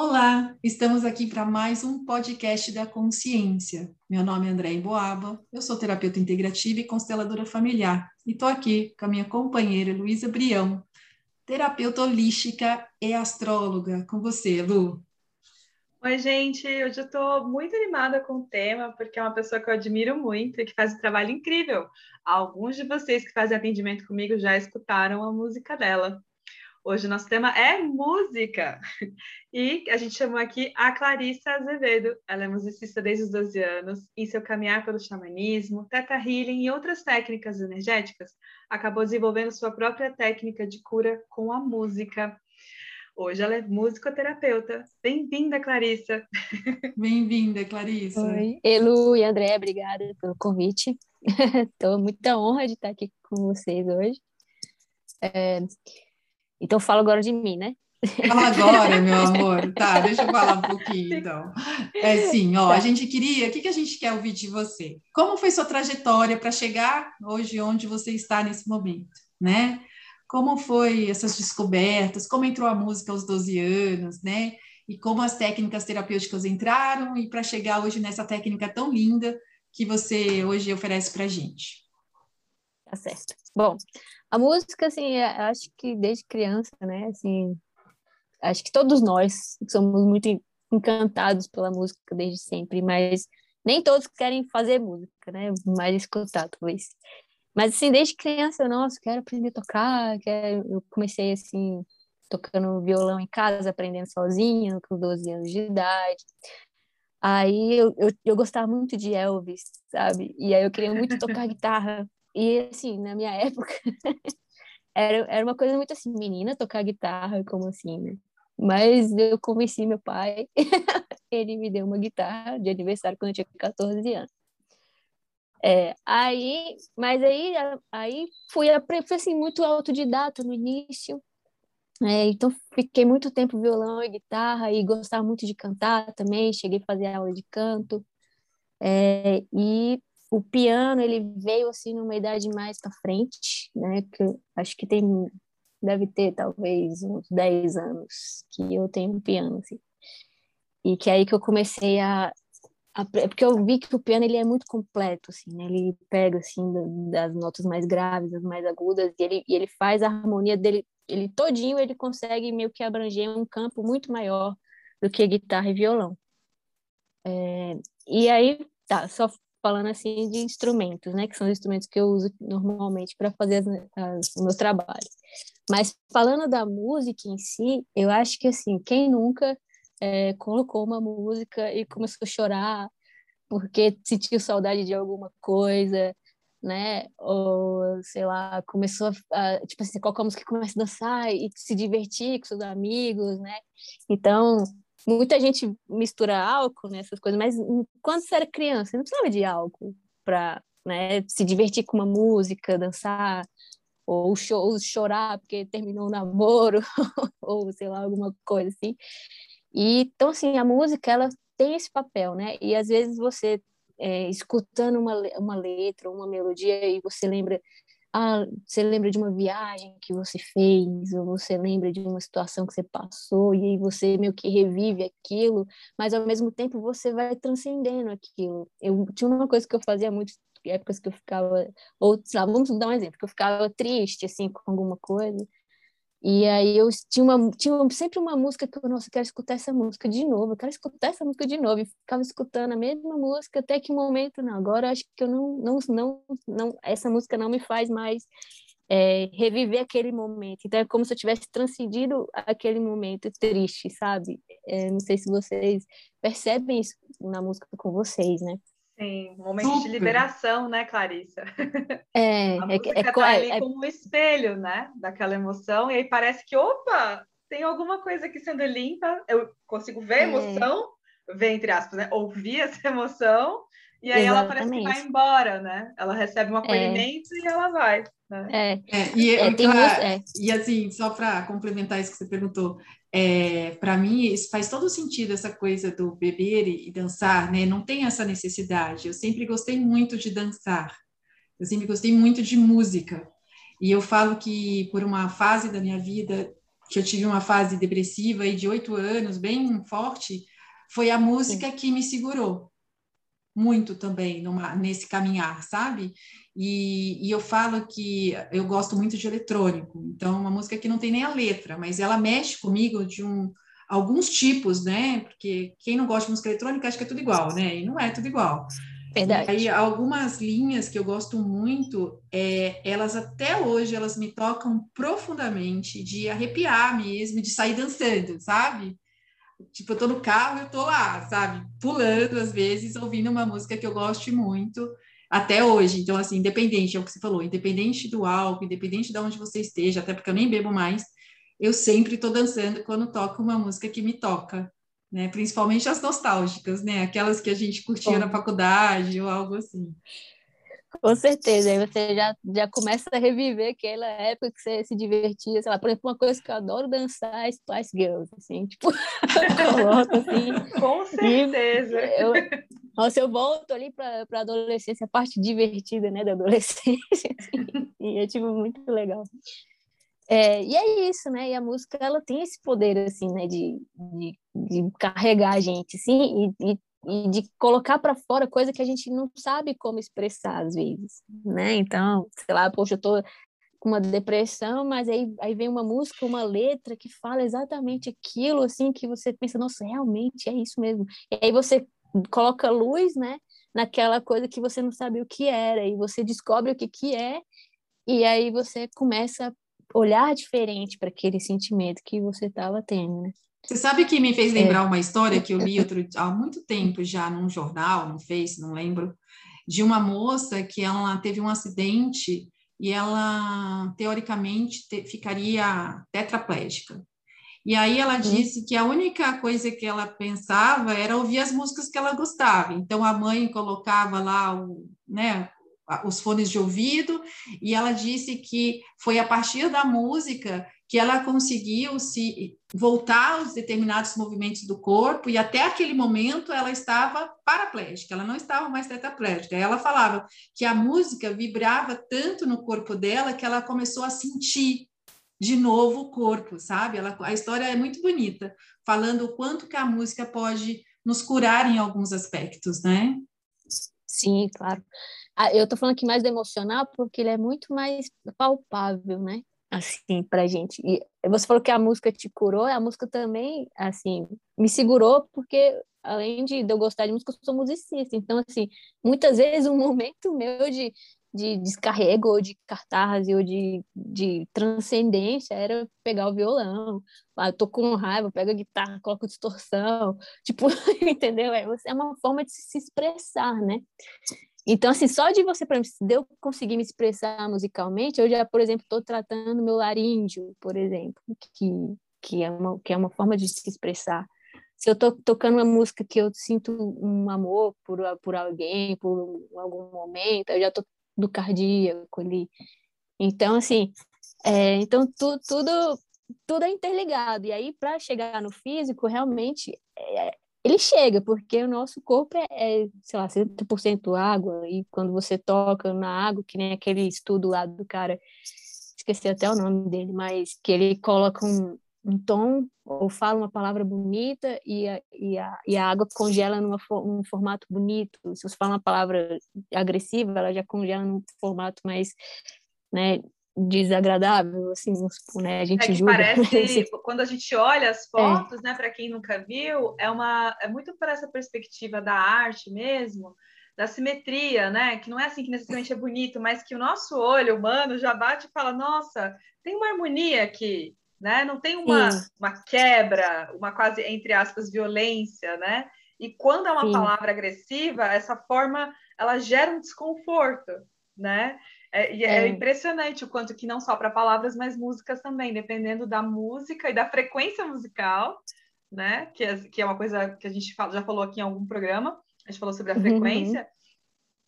Olá, estamos aqui para mais um podcast da consciência. Meu nome é André Boaba, eu sou terapeuta integrativa e consteladora familiar e estou aqui com a minha companheira Luísa Brião, terapeuta holística e astróloga. Com você, Lu. Oi, gente. Hoje eu estou muito animada com o tema, porque é uma pessoa que eu admiro muito e que faz um trabalho incrível. Alguns de vocês que fazem atendimento comigo já escutaram a música dela. Hoje o nosso tema é música. E a gente chamou aqui a Clarissa Azevedo. Ela é musicista desde os 12 anos. Em seu caminhar pelo xamanismo, teta healing e outras técnicas energéticas, acabou desenvolvendo sua própria técnica de cura com a música. Hoje ela é musicoterapeuta. Bem-vinda, Clarissa. Bem-vinda, Clarissa. Oi, Elu e André, obrigada pelo convite. Estou muita honra de estar aqui com vocês hoje. É, então, falo agora de mim, né? Fala agora, meu amor. Tá, deixa eu falar um pouquinho, então. É sim, ó, a tá. gente queria, o que, que a gente quer ouvir de você? Como foi sua trajetória para chegar hoje onde você está nesse momento, né? Como foi essas descobertas? Como entrou a música aos 12 anos, né? E como as técnicas terapêuticas entraram e para chegar hoje nessa técnica tão linda que você hoje oferece para a gente. Tá certo. Bom, a música, assim, é, acho que desde criança, né, assim, acho que todos nós somos muito encantados pela música desde sempre, mas nem todos querem fazer música, né, mais escutar, talvez. Mas, assim, desde criança, nossa, quero aprender a tocar, quero... eu comecei, assim, tocando violão em casa, aprendendo sozinha, com 12 anos de idade. Aí eu, eu, eu, gostava muito de Elvis, sabe? E aí eu queria muito tocar guitarra. E, assim, na minha época, era, era uma coisa muito assim, menina tocar guitarra, como assim, né? Mas eu convenci meu pai, ele me deu uma guitarra de aniversário quando eu tinha 14 anos. É, aí, mas aí, aí fui, fui assim, muito autodidata no início, é, então fiquei muito tempo violão e guitarra e gostava muito de cantar também, cheguei a fazer aula de canto. É, e o piano ele veio assim numa idade mais para frente, né? Que acho que tem deve ter talvez uns 10 anos que eu tenho piano assim. E que é aí que eu comecei a, a porque eu vi que o piano ele é muito completo assim, né? Ele pega assim das notas mais graves, as mais agudas e ele e ele faz a harmonia dele, ele todinho ele consegue meio que abranger um campo muito maior do que guitarra e violão. É, e aí, tá, só falando assim de instrumentos, né, que são os instrumentos que eu uso normalmente para fazer as, as, o meu trabalho. Mas falando da música em si, eu acho que assim, quem nunca é, colocou uma música e começou a chorar porque sentiu saudade de alguma coisa, né? Ou, sei lá, começou a, tipo assim, qualquer música começa a dançar e se divertir com seus amigos, né? Então, muita gente mistura álcool nessas né, coisas, mas quando você era criança, não precisava de álcool para né, se divertir com uma música, dançar, ou, ou chorar porque terminou o namoro, ou sei lá, alguma coisa assim. E, então, assim, a música, ela tem esse papel, né? E às vezes você, é, escutando uma, uma letra, uma melodia, e você lembra ah, você lembra de uma viagem que você fez, ou você lembra de uma situação que você passou, e aí você meio que revive aquilo, mas ao mesmo tempo você vai transcendendo aquilo. Eu tinha uma coisa que eu fazia muito épocas que eu ficava, ou sei lá, vamos dar um exemplo, que eu ficava triste assim com alguma coisa, e aí eu tinha, uma, tinha sempre uma música que eu, nossa, quero escutar essa música de novo, eu quero escutar essa música de novo. E ficava escutando a mesma música até que um momento, não, agora acho que eu não, não, não, não essa música não me faz mais é, reviver aquele momento. Então é como se eu tivesse transcendido aquele momento triste, sabe? É, não sei se vocês percebem isso na música com vocês, né? Sim, um momento Super. de liberação, né, Clarissa? É, a é, música é, tá ali é, como um espelho, né, daquela emoção, e aí parece que, opa, tem alguma coisa aqui sendo limpa, eu consigo ver a é. emoção, ver entre aspas, né, ouvir essa emoção, e aí Exatamente. ela parece que vai embora, né? Ela recebe um é. acolhimento e ela vai. Né? É. é e, é, claro, e assim, só para complementar isso que você perguntou, é, para mim, isso faz todo sentido, essa coisa do beber e, e, dançar, né? Não tem essa necessidade. Eu sempre gostei muito de dançar, eu sempre gostei muito de música. E eu falo que, por uma fase da minha vida, que eu tive uma fase depressiva aí de oito anos, bem forte, foi a música Sim. que me segurou muito também numa, nesse caminhar, sabe? E, e, eu falo que eu gosto muito de eletrônico, então uma música que não tem nem a letra, mas ela mexe comigo de um alguns tipos, né? Porque quem não gosta de música eletrônica acha que é tudo igual, né? E não é tudo igual. Verdade. E aí algumas linhas que eu gosto muito, é, elas até hoje elas me tocam profundamente, de arrepiar mesmo, de sair dançando, sabe? Tipo, eu tô no carro e eu tô lá, sabe? Pulando às vezes, ouvindo uma música que eu gosto muito até hoje. Então, assim, independente, é o que você falou, independente do álcool, independente de onde você esteja, até porque eu nem bebo mais, eu sempre estou dançando quando toco uma música que me toca, né? Principalmente as nostálgicas, né? Aquelas que a gente curtia Bom. na faculdade ou algo assim. Com certeza, aí você já, já começa a reviver aquela época que você se divertia, sei lá, por exemplo, uma coisa que eu adoro dançar é Spice Girls, assim, tipo, coloco assim. Com certeza. Eu, nossa, eu volto ali para a adolescência, a parte divertida, né, da adolescência, assim, e é, tipo, muito legal. É, e é isso, né, e a música, ela tem esse poder, assim, né, de, de, de carregar a gente, assim, e, e e de colocar para fora coisa que a gente não sabe como expressar às vezes, né? Então, sei lá, poxa, eu tô com uma depressão, mas aí, aí vem uma música, uma letra que fala exatamente aquilo, assim, que você pensa, nossa, realmente é isso mesmo. E aí você coloca luz, né, naquela coisa que você não sabia o que era, e você descobre o que que é, e aí você começa a olhar diferente para aquele sentimento que você estava tendo, né? Você sabe que me fez lembrar é. uma história que eu li outro, há muito tempo já num jornal, no Face, não lembro, de uma moça que ela teve um acidente e ela teoricamente te, ficaria tetraplégica. E aí ela uhum. disse que a única coisa que ela pensava era ouvir as músicas que ela gostava. Então a mãe colocava lá o, né, os fones de ouvido e ela disse que foi a partir da música que ela conseguiu se voltar aos determinados movimentos do corpo e até aquele momento ela estava paraplégica, ela não estava mais tetraplégica. Ela falava que a música vibrava tanto no corpo dela que ela começou a sentir de novo o corpo, sabe? Ela, a história é muito bonita, falando o quanto que a música pode nos curar em alguns aspectos, né? Sim, claro. Ah, eu tô falando aqui mais emocional porque ele é muito mais palpável, né? Assim, pra gente. E você falou que a música te curou, a música também, assim, me segurou, porque além de eu gostar de música, eu sou musicista. Então, assim, muitas vezes um momento meu de, de descarrego, ou de cartaz, ou de, de transcendência era pegar o violão. Ah, eu tô com raiva, pego a guitarra, coloco distorção. Tipo, entendeu? É, é uma forma de se expressar, né? Então, assim, só de você, para de eu conseguir me expressar musicalmente, eu já, por exemplo, estou tratando meu laríngeo, por exemplo, que, que, é uma, que é uma forma de se expressar. Se eu estou tocando uma música que eu sinto um amor por, por alguém, por algum momento, eu já estou do cardíaco ali. Então, assim, é, então tu, tudo, tudo é interligado. E aí, para chegar no físico, realmente é, ele chega, porque o nosso corpo é, é sei lá, 70% água, e quando você toca na água, que nem aquele estudo lá do cara, esqueci até o nome dele, mas que ele coloca um, um tom ou fala uma palavra bonita e a, e a, e a água congela num um formato bonito. Se você fala uma palavra agressiva, ela já congela num formato mais né, desagradável, assim, né? A gente é julga. Parece, quando a gente olha as é. fotos, é. né, para quem nunca viu, é uma é muito para essa perspectiva da arte mesmo, da simetria, né? Que não é assim que necessariamente é bonito, mas que o nosso olho humano já bate e fala: "Nossa, tem uma harmonia aqui", né? Não tem uma, uma quebra, uma quase entre aspas violência, né? E quando é uma Sim. palavra agressiva, essa forma ela gera um desconforto, né? É, e é, é, impressionante o quanto que não só para palavras, mas músicas também, dependendo da música e da frequência musical, né? Que é, que é uma coisa que a gente fala, já falou aqui em algum programa, a gente falou sobre a uhum. frequência.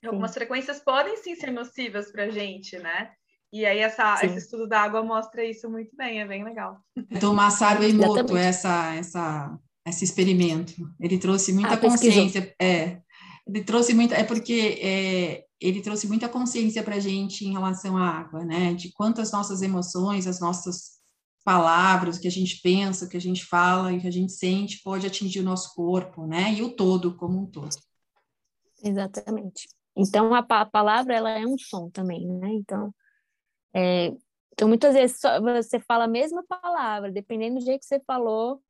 Uhum. Algumas frequências podem sim ser nocivas para a gente, né? E aí essa, esse estudo da água mostra isso muito bem, é bem legal. Do Masaru Emoto, essa, essa, esse experimento, ele trouxe muita ah, consciência, é, ele trouxe muito, é porque é, ele trouxe muita consciência para a gente em relação à água, né? De quantas nossas emoções, as nossas palavras, o que a gente pensa, o que a gente fala e o que a gente sente pode atingir o nosso corpo, né? E o todo como um todo. Exatamente. Então a, a palavra ela é um som também, né? Então, é, então muitas vezes você fala a mesma palavra, dependendo do jeito que você falou,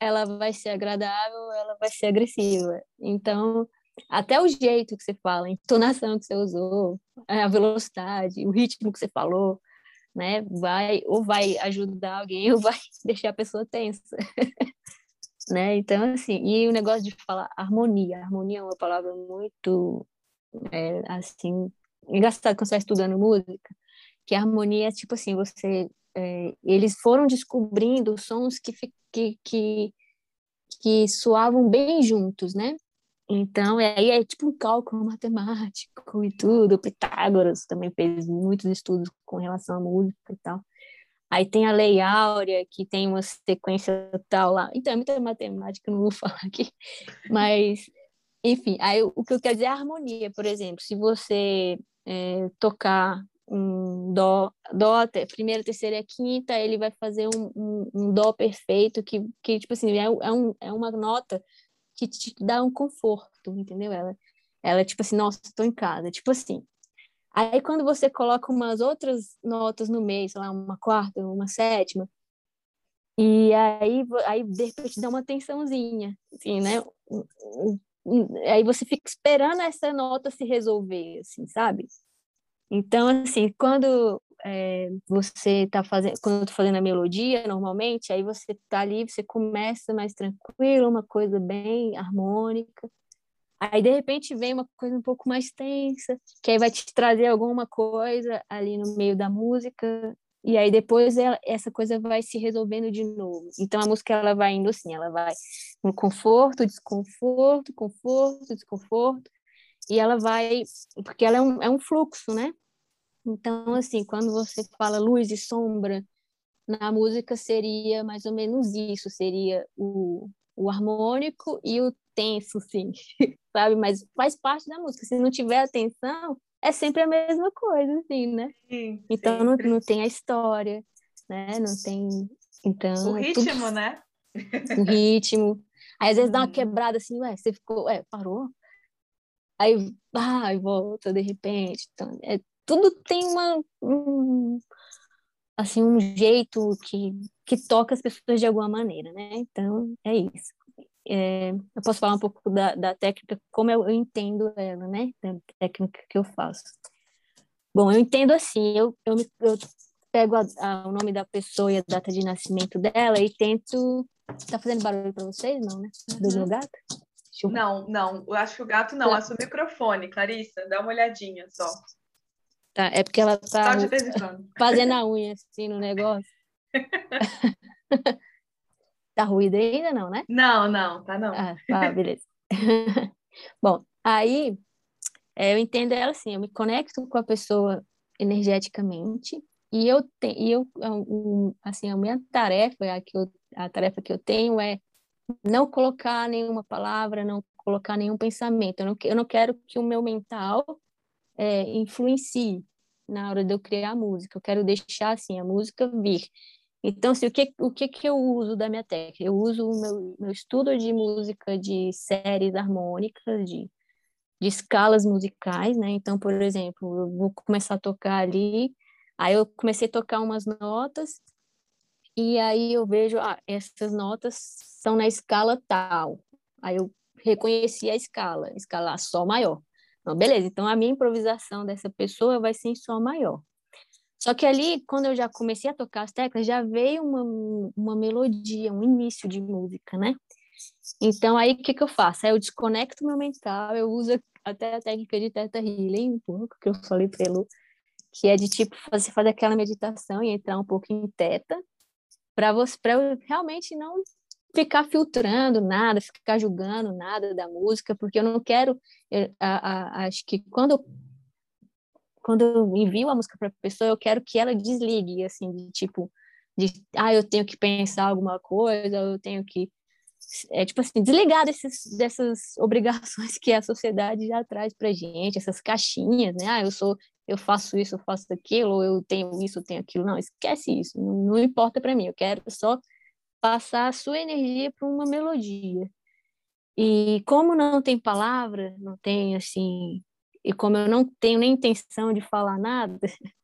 ela vai ser agradável, ela vai ser agressiva. Então até o jeito que você fala, a entonação que você usou, a velocidade, o ritmo que você falou, né? Vai ou vai ajudar alguém ou vai deixar a pessoa tensa. né? Então assim, e o negócio de falar harmonia, harmonia é uma palavra muito é, assim, engraçado quando você está estudando música, que harmonia é tipo assim, você é, eles foram descobrindo sons que, que, que, que soavam bem juntos, né? Então, aí é, tipo um cálculo matemático e tudo. Pitágoras também fez muitos estudos com relação à música e tal. Aí tem a Lei Áurea, que tem uma sequência tal lá. Então, é muita matemática, não vou falar aqui. Mas, enfim, aí o que eu quero dizer é a harmonia, por exemplo. Se você é, tocar um dó, dó, primeira, terceira e quinta, ele vai fazer um, um, um dó perfeito, que, que tipo assim, é, é, um, é uma nota que te dá um conforto, entendeu? Ela, ela tipo assim, nossa, estou em casa, tipo assim. Aí quando você coloca umas outras notas no meio, sei lá, uma quarta, uma sétima, e aí, aí de repente dá uma tensãozinha, assim, né? Aí você fica esperando essa nota se resolver, assim, sabe? Então, assim, quando é, você está fazendo, quando eu tô fazendo a melodia, normalmente, aí você está ali, você começa mais tranquilo, uma coisa bem harmônica. Aí, de repente, vem uma coisa um pouco mais tensa, que aí vai te trazer alguma coisa ali no meio da música, e aí depois ela, essa coisa vai se resolvendo de novo. Então, a música, ela vai indo assim, ela vai no conforto, desconforto, conforto, desconforto, e ela vai, porque ela é um, é um fluxo, né? Então, assim, quando você fala luz e sombra, na música seria mais ou menos isso, seria o, o harmônico e o tenso, sim, sabe? Mas faz parte da música. Se não tiver atenção, é sempre a mesma coisa, assim, né? Sim, então não, não tem a história, né? Não tem. Então. O ritmo, tudo... né? O ritmo. Aí às vezes dá uma uhum. quebrada assim, ué, você ficou, ué, parou? Aí vai, volta de repente. Então, é tudo tem uma um, assim um jeito que que toca as pessoas de alguma maneira, né? Então é isso. É, eu posso falar um pouco da, da técnica, como eu, eu, entendo ela, né? Da técnica que eu faço. Bom, eu entendo assim, eu, eu, me, eu pego a, a, o nome da pessoa e a data de nascimento dela e tento. Tá fazendo barulho para vocês, não, né? Do uhum. meu gato? Não, não, eu acho que o gato não, é o microfone, Clarissa, dá uma olhadinha só. Tá, é porque ela tá fazendo a unha assim no negócio. tá ruído ainda não, né? Não, não, tá não. Ah, tá, beleza. Bom, aí é, eu entendo ela assim, eu me conecto com a pessoa energeticamente e eu tenho, e eu assim, a minha tarefa, a, que eu, a tarefa que eu tenho é não colocar nenhuma palavra, não colocar nenhum pensamento. Eu não, eu não quero que o meu mental é, influencie na hora de eu criar a música. Eu quero deixar assim a música vir. Então, assim, o que o que, que eu uso da minha técnica? Eu uso o meu, meu estudo de música de séries harmônicas, de, de escalas musicais, né? Então, por exemplo, eu vou começar a tocar ali, aí eu comecei a tocar umas notas, e aí eu vejo, ah, essas notas são na escala tal. Aí eu reconheci a escala, escala Sol maior. Então, beleza, então a minha improvisação dessa pessoa vai ser em Sol maior. Só que ali, quando eu já comecei a tocar as teclas, já veio uma, uma melodia, um início de música, né? Então, aí, o que, que eu faço? Aí eu desconecto meu mental, eu uso até a técnica de Teta Healing, um pouco, que eu falei ele, que é de, tipo, você fazer aquela meditação e entrar um pouco em Teta, para você, para eu realmente não ficar filtrando nada, ficar julgando nada da música, porque eu não quero. Eu, a, a, acho que quando eu, quando eu envio a música para a pessoa, eu quero que ela desligue, assim, de tipo, de, ah, eu tenho que pensar alguma coisa, eu tenho que. É tipo assim, desligar desses, dessas obrigações que a sociedade já traz para gente, essas caixinhas, né? Ah, eu sou eu faço isso, eu faço aquilo, eu tenho isso, eu tenho aquilo. Não, esquece isso, não, não importa para mim. Eu quero só passar a sua energia para uma melodia. E como não tem palavra, não tem assim, e como eu não tenho nem intenção de falar nada,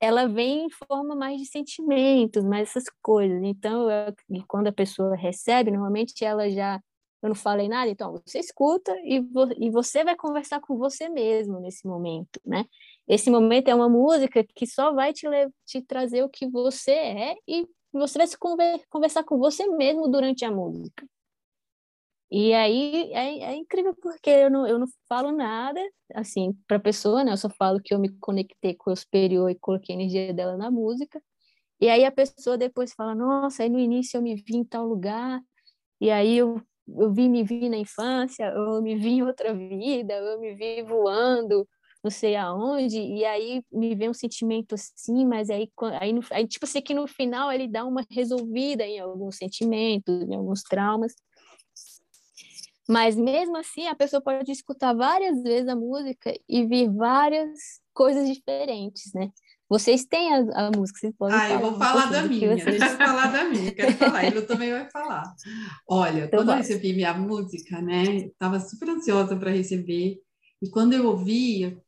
ela vem em forma mais de sentimentos, mais essas coisas. Então, eu, quando a pessoa recebe, normalmente ela já eu não falei nada, então você escuta e, vo e você vai conversar com você mesmo nesse momento, né? Esse momento é uma música que só vai te, te trazer o que você é e você vai se conver conversar com você mesmo durante a música. E aí é, é, incrível porque eu não, eu não falo nada assim para a pessoa, né? Eu só falo que eu me conectei com o superior e coloquei a energia dela na música. E aí a pessoa depois fala: Nossa, aí no início eu me vi em tal lugar, e aí eu eu vi me vi na infância, eu me vi em outra vida, eu me vi voando, não sei aonde, e aí me vem um sentimento assim, mas aí, aí, aí tipo assim, que no final ele dá uma resolvida em alguns sentimentos, em alguns traumas. Mas mesmo assim, a pessoa pode escutar várias vezes a música e ver várias coisas diferentes, né? Vocês têm a, a música, vocês podem ah, falar. Ah, eu vou falar da minha, vocês... deixa eu falar da minha, quero falar, ele também vai falar. Olha, então quando vai. eu recebi minha música, né, estava super ansiosa para receber, e quando eu ouvi,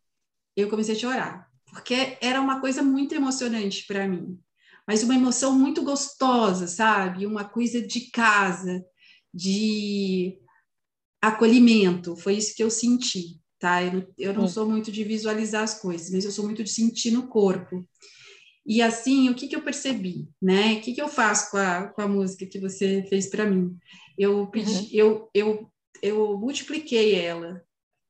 eu comecei a chorar, porque era uma coisa muito emocionante para mim, mas uma emoção muito gostosa, sabe? Uma coisa de casa, de acolhimento, foi isso que eu senti tá? Eu, eu não sou muito de visualizar as coisas, mas eu sou muito de sentir no corpo. E assim, o que, que eu percebi, né? O que, que eu faço com a, com a música que você fez para mim? Eu pedi, uhum. eu, eu, eu multipliquei ela.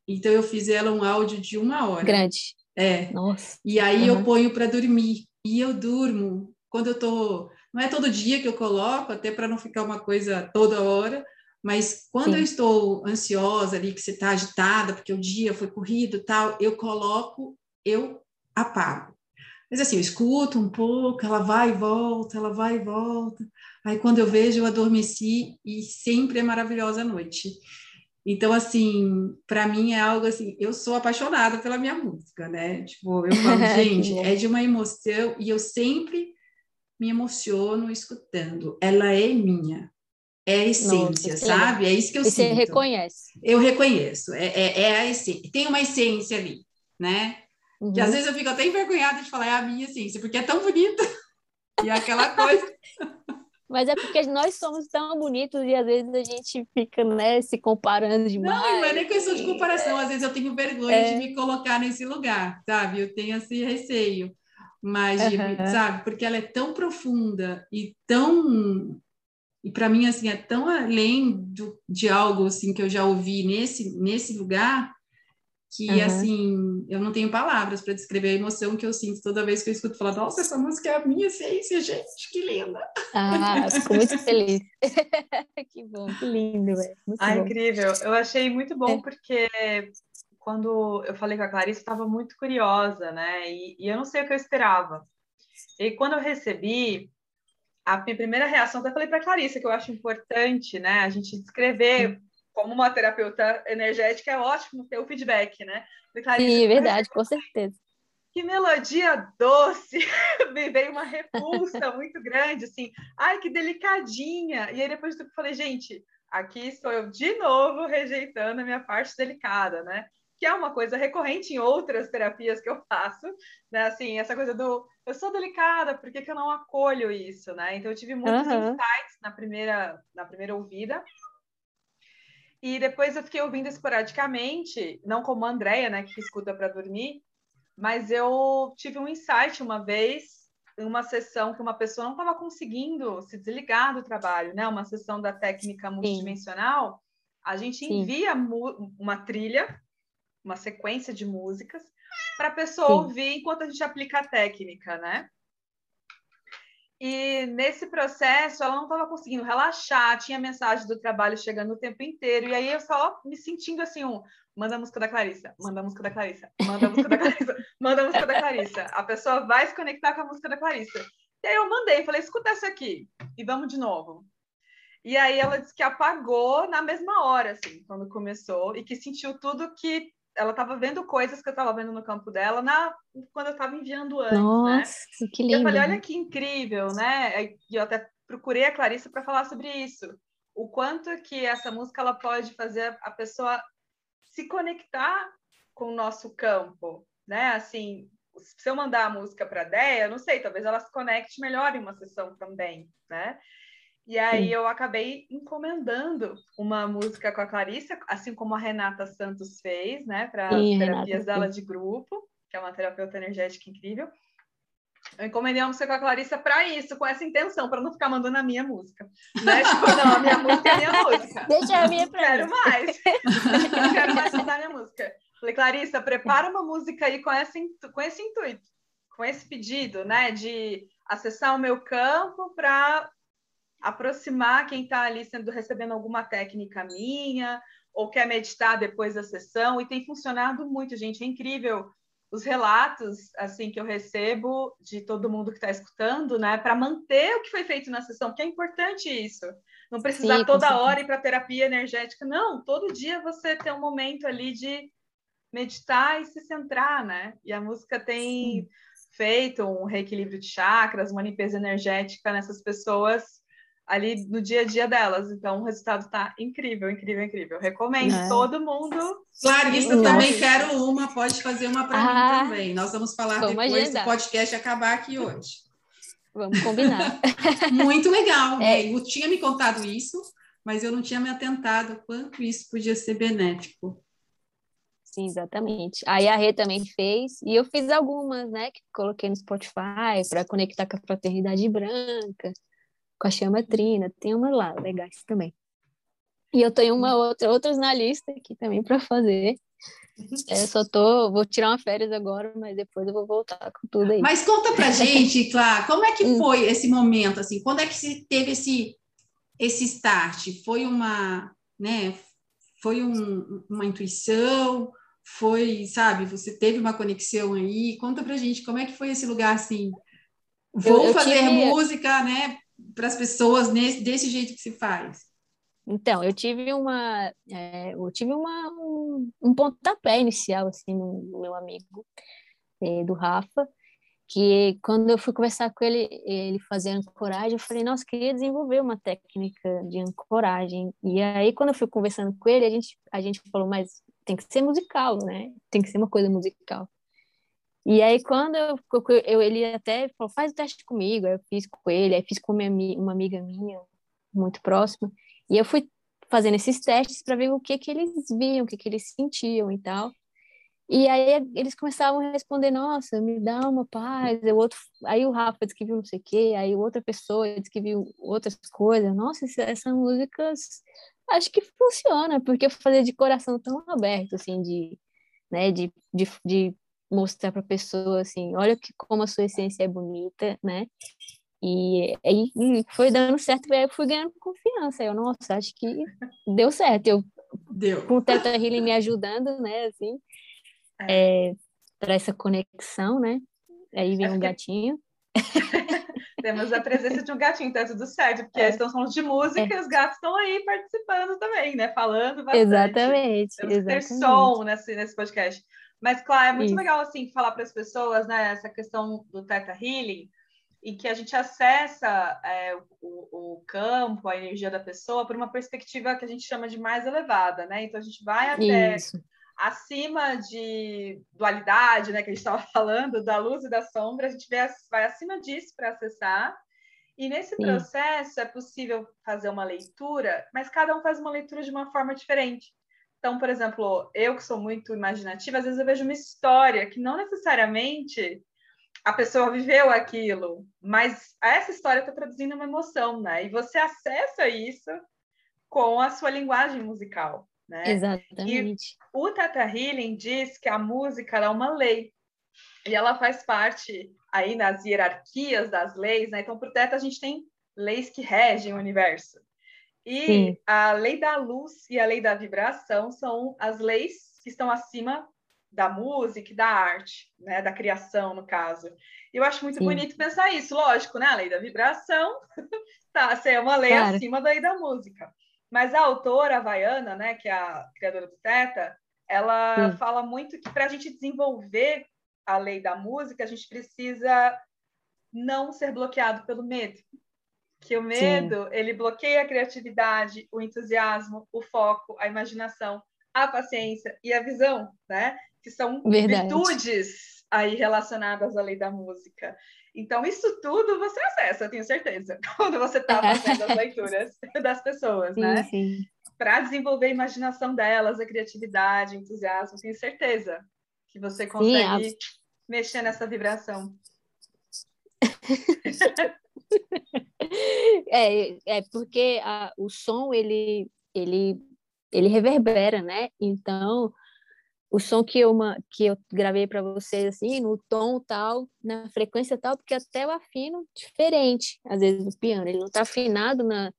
Então eu fiz ela um áudio de uma hora. Grande. É. Nossa. E aí uhum. eu ponho para dormir. E eu durmo quando eu tô. Não é todo dia que eu coloco, até para não ficar uma coisa toda hora, mas quando Sim. eu estou ansiosa ali, que você está agitada, porque o dia foi corrido tal, eu coloco, eu apago. Mas assim, eu escuto um pouco, ela vai e volta, ela vai e volta. Aí quando eu vejo, eu adormeci e sempre é maravilhosa a noite. Então, assim, para mim é algo assim, eu sou apaixonada pela minha música, né? Tipo, eu falo, gente, é de uma emoção e eu sempre me emociono escutando. Ela é minha, é a essência, Nossa, sabe? É isso que eu e sinto. Você reconhece. Eu reconheço, é, é, é, a essência. Tem uma essência ali, né? Uhum. Que às vezes eu fico até envergonhada de falar, é a minha essência, porque é tão bonita. E aquela coisa. Mas é porque nós somos tão bonitos e às vezes a gente fica, né, se comparando demais. Não, não é nem questão de comparação. Às vezes eu tenho vergonha é. de me colocar nesse lugar, sabe? Eu tenho esse receio. Mas, uhum. sabe? Porque ela é tão profunda e tão e para mim assim é tão além do, de algo assim que eu já ouvi nesse nesse lugar que uhum. assim eu não tenho palavras para descrever a emoção que eu sinto toda vez que eu escuto falar nossa essa música é a minha essência gente que linda. Ah fico muito feliz que bom. Que lindo velho ah, incrível. Eu achei muito bom é. porque quando eu falei com a Clarice estava muito curiosa né? E, e eu não sei o que eu esperava. E quando eu recebi a minha primeira reação, até falei para a Clarissa, que eu acho importante, né, a gente descrever como uma terapeuta energética é ótimo ter o feedback, né? Clarissa, Sim, verdade, com certeza. Que melodia doce! Me veio uma repulsa muito grande, assim, ai, que delicadinha! E aí depois eu falei, gente, aqui estou eu de novo rejeitando a minha parte delicada, né? que é uma coisa recorrente em outras terapias que eu faço, né? Assim, essa coisa do eu sou delicada, por que, que eu não acolho isso, né? Então eu tive muitos uhum. insights na primeira na primeira ouvida. E depois eu fiquei ouvindo esporadicamente, não como a Andrea, né, que escuta para dormir, mas eu tive um insight uma vez em uma sessão que uma pessoa não estava conseguindo se desligar do trabalho, né? Uma sessão da técnica multidimensional. Sim. A gente envia uma trilha uma sequência de músicas para a pessoa Sim. ouvir enquanto a gente aplica a técnica, né? E nesse processo ela não estava conseguindo relaxar, tinha mensagem do trabalho chegando o tempo inteiro, e aí eu só me sentindo assim, um, manda a música da Clarissa, manda a música da Clarissa, manda a música da Clarissa, manda a música da Clarissa. A pessoa vai se conectar com a música da Clarissa. E aí eu mandei, falei, escuta essa aqui, e vamos de novo. E aí ela disse que apagou na mesma hora, assim, quando começou, e que sentiu tudo que ela estava vendo coisas que eu estava vendo no campo dela na, quando eu estava enviando antes, né? Nossa, né? que lindo. Eu falei, olha que incrível, né? E eu até procurei a Clarissa para falar sobre isso. O quanto que essa música ela pode fazer a pessoa se conectar com o nosso campo, né? Assim, se eu mandar a música para a Deia, não sei, talvez ela se conecte melhor em uma sessão também, né? E aí Sim. eu acabei encomendando uma música com a Clarissa, assim como a Renata Santos fez, né, para as terapias Renata, dela de grupo, que é uma terapeuta energética incrível. Eu encomendei uma música com a Clarissa para isso, com essa intenção, para não ficar mandando a minha música. Né? tipo, não, a minha música é a minha música. Deixa a minha para Quero mais. não quero mais mandar a minha música. Falei, Clarissa, prepara uma música aí com esse, com esse intuito, com esse pedido, né, de acessar o meu campo para aproximar quem está ali sendo recebendo alguma técnica minha ou quer meditar depois da sessão e tem funcionado muito, gente, é incrível os relatos assim que eu recebo de todo mundo que está escutando, né, para manter o que foi feito na sessão, porque é importante isso. Não precisar Sim, toda hora ir para terapia energética, não. Todo dia você tem um momento ali de meditar e se centrar, né? E a música tem Sim. feito um reequilíbrio de chakras, uma limpeza energética nessas pessoas ali no dia a dia delas. Então, o resultado está incrível, incrível, incrível. Recomendo é. todo mundo. Claro, isso eu também quero uma, pode fazer uma para ah, mim também. Nós vamos falar vamos depois agendar. do podcast acabar aqui hoje. Vamos combinar. Muito legal. É. Eu tinha me contado isso, mas eu não tinha me atentado quanto isso podia ser benéfico. Sim, exatamente. Aí a Rê também fez, e eu fiz algumas, né, que coloquei no Spotify para conectar com a fraternidade branca com a chama trina, tem uma lá, legais também. E eu tenho uma outra, outras na lista aqui também para fazer. É, só tô, vou tirar uma férias agora, mas depois eu vou voltar com tudo aí. Mas conta pra gente, Clá, como é que hum. foi esse momento, assim, quando é que se teve esse, esse start? Foi uma, né, foi um, uma intuição, foi, sabe, você teve uma conexão aí, conta pra gente como é que foi esse lugar, assim, vou eu, eu fazer tive... música, né, para as pessoas nesse, desse jeito que se faz? Então, eu tive uma, é, eu tive uma, um, um pontapé inicial, assim, no, no meu amigo, é, do Rafa, que quando eu fui conversar com ele, ele fazia ancoragem, eu falei, nossa, queria desenvolver uma técnica de ancoragem. E aí, quando eu fui conversando com ele, a gente, a gente falou, mas tem que ser musical, né? Tem que ser uma coisa musical. E aí, quando eu, eu, ele até falou, faz o teste comigo, aí eu fiz com ele, aí fiz com minha, uma amiga minha, muito próxima, e eu fui fazendo esses testes para ver o que que eles viam, o que que eles sentiam e tal. E aí eles começavam a responder, nossa, me dá uma paz. O outro, aí o Rafa disse que viu não sei o quê, aí outra pessoa disse que viu outras coisas. Nossa, essas músicas acho que funciona, porque eu fazia de coração tão aberto, assim, de, né, de, de, de mostrar para a pessoa assim, olha que como a sua essência é bonita, né? E aí foi dando certo, aí eu fui ganhando confiança. Eu, nossa, acho que deu certo. Eu deu. com o Teta Healing me ajudando, né, assim, é. é para essa conexão, né? Aí vem um gatinho. Temos a presença de um gatinho, tá tudo certo, porque é. estão falando de música é. e os gatos estão aí participando também, né? Falando bastante. Exatamente. Temos exatamente. que ter som nesse, nesse podcast. Mas, claro, é muito Isso. legal, assim, falar para as pessoas, né, essa questão do Theta Healing, e que a gente acessa é, o, o, campo, a energia da pessoa, por uma perspectiva que a gente chama de mais elevada, né? Então, a gente vai até Isso. acima de dualidade, né, que a gente estava falando, da luz e da sombra, a gente vai acima disso para acessar. E nesse Sim. processo é possível fazer uma leitura, mas cada um faz uma leitura de uma forma diferente. Então, por exemplo, eu que sou muito imaginativa, às vezes eu vejo uma história que não necessariamente a pessoa viveu aquilo, mas essa história está traduzindo uma emoção, né? E você acessa isso com a sua linguagem musical, né? Exatamente. E o Tata Healing diz que a música é uma lei e ela faz parte aí nas hierarquias das leis, né? Então, por Teta a gente tem leis que regem o universo. E Sim. a lei da luz e a lei da vibração são as leis que estão acima da música e da arte, né, da criação, no caso. E eu acho muito Sim. bonito pensar isso, lógico, né? A lei da vibração tá, é uma lei claro. acima da lei da música. Mas a autora havaiana, né, que é a criadora do Teta, ela Sim. fala muito que para a gente desenvolver a lei da música, a gente precisa não ser bloqueado pelo medo. Que o medo, Sim. ele bloqueia a criatividade, o entusiasmo, o foco, a imaginação, a paciência e a visão, né? Que são Verdade. virtudes aí relacionadas à lei da música. Então, isso tudo você acessa, tenho certeza, quando você está fazendo as leituras das pessoas, sim, né? Sim. Para desenvolver a imaginação delas, a criatividade, o entusiasmo, tenho certeza que você consegue sim, mexer nessa vibração. é, é porque a, o som ele, ele, ele reverbera, né? Então o som que eu, que eu gravei para vocês, assim, no tom tal, na frequência tal, porque até eu afino diferente, às vezes, no piano. Ele não está afinado na,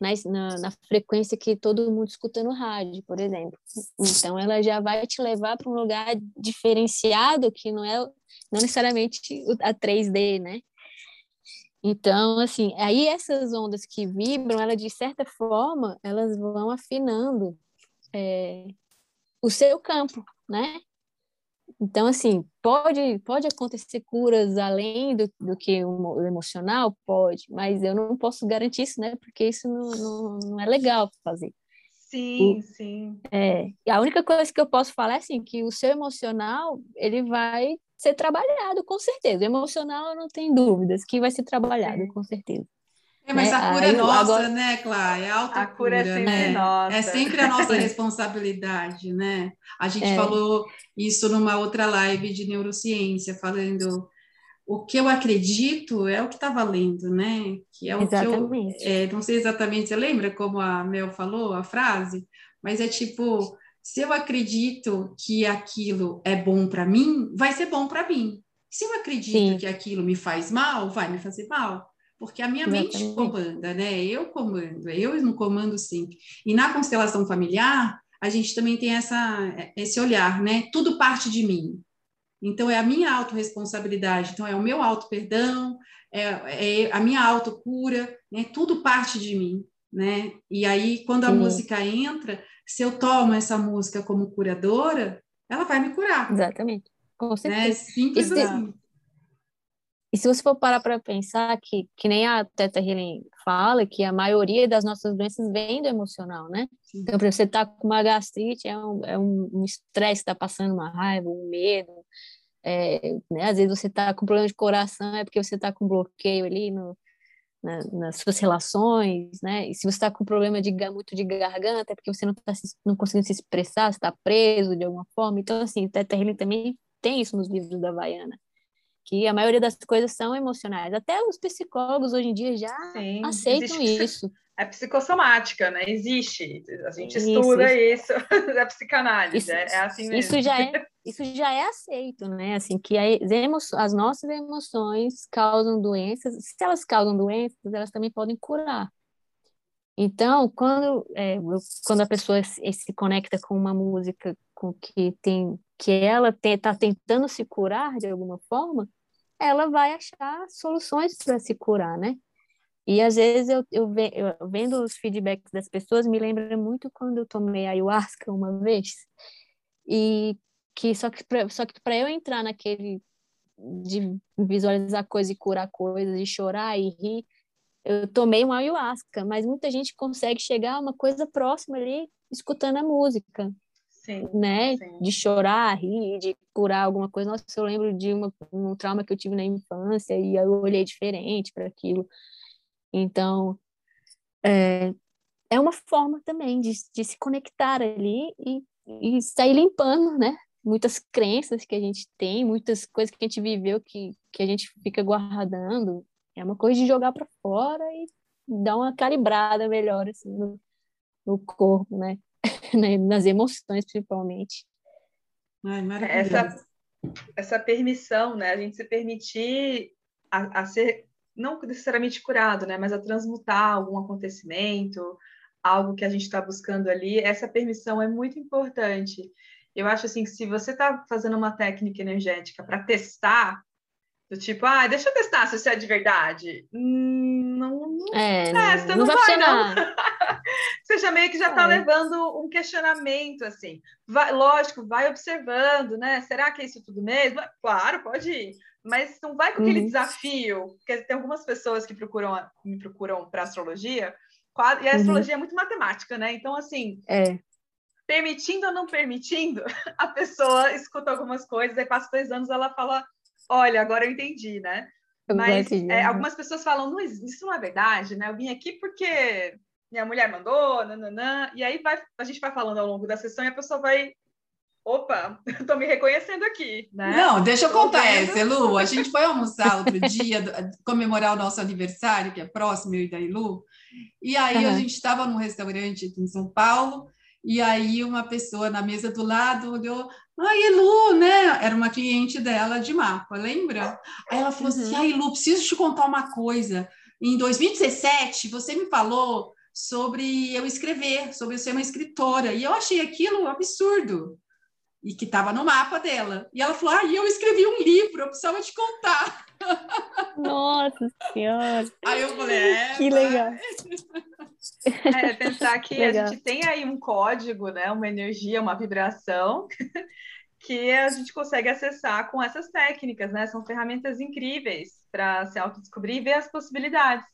na, na, frequência que todo mundo escuta no rádio, por exemplo. Então, ela já vai te levar para um lugar diferenciado, que não é não necessariamente a 3D, né? Então, assim, aí essas ondas que vibram, ela de certa forma, elas vão afinando é, o seu campo, né? Então, assim, pode, pode acontecer curas além do, do que o, emocional? Pode, mas eu não posso garantir isso, né? Porque isso não, não, não é legal fazer. Sim, o, sim. É, e a única coisa que eu posso falar é assim, que o seu emocional, ele vai ser trabalhado, com certeza. O emocional, não tenho dúvidas que vai ser trabalhado, com certeza. É, mas né? a cura é nossa, agora... né, Clara? É alta a cura, é sempre né? nossa. É sempre a nossa responsabilidade, né? A gente é. falou isso numa outra live de neurociência, falando o que eu acredito é o que está valendo, né? Que é o exatamente. que eu. É, não sei exatamente, você lembra como a Mel falou a frase? Mas é tipo, se eu acredito que aquilo é bom para mim, vai ser bom para mim. Se eu acredito Sim. que aquilo me faz mal, vai me fazer mal porque a minha Exatamente. mente comanda, né? Eu comando, eu não comando sempre. E na constelação familiar, a gente também tem essa, esse olhar, né? Tudo parte de mim. Então, é a minha autorresponsabilidade, então, é o meu auto-perdão, é, é, a minha autocura, né? Tudo parte de mim, né? E aí, quando a Sim. música entra, se eu tomo essa música como curadora, ela vai me curar. Exatamente, com né? certeza. Né? Simples Esse, assim. E se você for parar para pensar que, que nem a Teta Healing fala, que a maioria das nossas doenças vem do emocional, né? Sim. Então, para você estar tá com uma gastrite, é um é um estresse, está passando uma raiva, um medo. É, né? Às vezes você está com problema de coração, é porque você está com bloqueio ali no, na, nas suas relações, né? E se você está com problema de muito de garganta, é porque você não está não conseguindo se expressar, está preso de alguma forma. Então, assim, Teta Healing também tem isso nos livros da Havaiana que a maioria das coisas são emocionais. Até os psicólogos hoje em dia já Sim, aceitam existe, isso. É psicossomática, né? Existe. A gente isso, estuda isso, isso da psicanálise. Isso, é, é, assim mesmo. Isso já é, isso já é aceito, né? Assim, que as, as nossas emoções causam doenças. Se elas causam doenças, elas também podem curar. Então, quando, é, quando a pessoa se, se conecta com uma música com que tem que ela está tentando se curar de alguma forma, ela vai achar soluções para se curar, né? E às vezes eu, eu, eu, vendo os feedbacks das pessoas, me lembra muito quando eu tomei ayahuasca uma vez, e que só que pra, só que para eu entrar naquele de visualizar coisas e curar coisas e chorar e rir, eu tomei uma ayahuasca, mas muita gente consegue chegar a uma coisa próxima ali escutando a música. Sim, né? Sim. De chorar, rir, de curar alguma coisa. Nossa, eu lembro de uma, um trauma que eu tive na infância e eu olhei diferente para aquilo. Então, é, é uma forma também de, de se conectar ali e, e sair limpando, né? Muitas crenças que a gente tem, muitas coisas que a gente viveu que, que a gente fica guardando. É uma coisa de jogar para fora e dar uma calibrada melhor assim, no, no corpo, né? né? nas emoções principalmente. Ai, essa, essa permissão, né? A gente se permitir a, a, ser, não necessariamente curado, né? Mas a transmutar algum acontecimento, algo que a gente está buscando ali, essa permissão é muito importante. Eu acho assim que se você está fazendo uma técnica energética para testar, do tipo, ah, deixa eu testar se isso é de verdade. Hum, não, não é, testa, não, não, vai, vai não. você já meio que já está é. levando um questionamento, assim. Vai, lógico, vai observando, né? Será que é isso tudo mesmo? Claro, pode ir. Mas não vai com aquele uhum. desafio, porque tem algumas pessoas que procuram, me procuram para astrologia, e a uhum. astrologia uhum. é muito matemática, né? Então, assim, é. permitindo ou não permitindo, a pessoa escuta algumas coisas, aí passa dois anos ela fala, olha, agora eu entendi, né? Mas é, algumas pessoas falam, não, isso não é verdade, né? Eu vim aqui porque minha mulher mandou, nananã, e aí vai, a gente vai falando ao longo da sessão e a pessoa vai opa, estou me reconhecendo aqui, né? Não, deixa eu contar essa, Lu. A gente foi almoçar outro dia, comemorar o nosso aniversário, que é próximo, eu e da Lu. E aí uhum. a gente estava num restaurante aqui em São Paulo, e aí uma pessoa na mesa do lado olhou, ai, Lu, né? Era uma cliente dela de mapa, lembra? Aí ela falou assim, uhum. assim, ai, Lu, preciso te contar uma coisa. Em 2017, você me falou sobre eu escrever, sobre eu ser uma escritora, e eu achei aquilo absurdo e que estava no mapa dela. E ela falou: Ah, eu escrevi um livro, eu precisava te contar. Nossa Senhora! Aí eu falei: é, Que legal! É, pensar que legal. a gente tem aí um código, né, uma energia, uma vibração. que a gente consegue acessar com essas técnicas, né? São ferramentas incríveis para se autodescobrir e ver as possibilidades.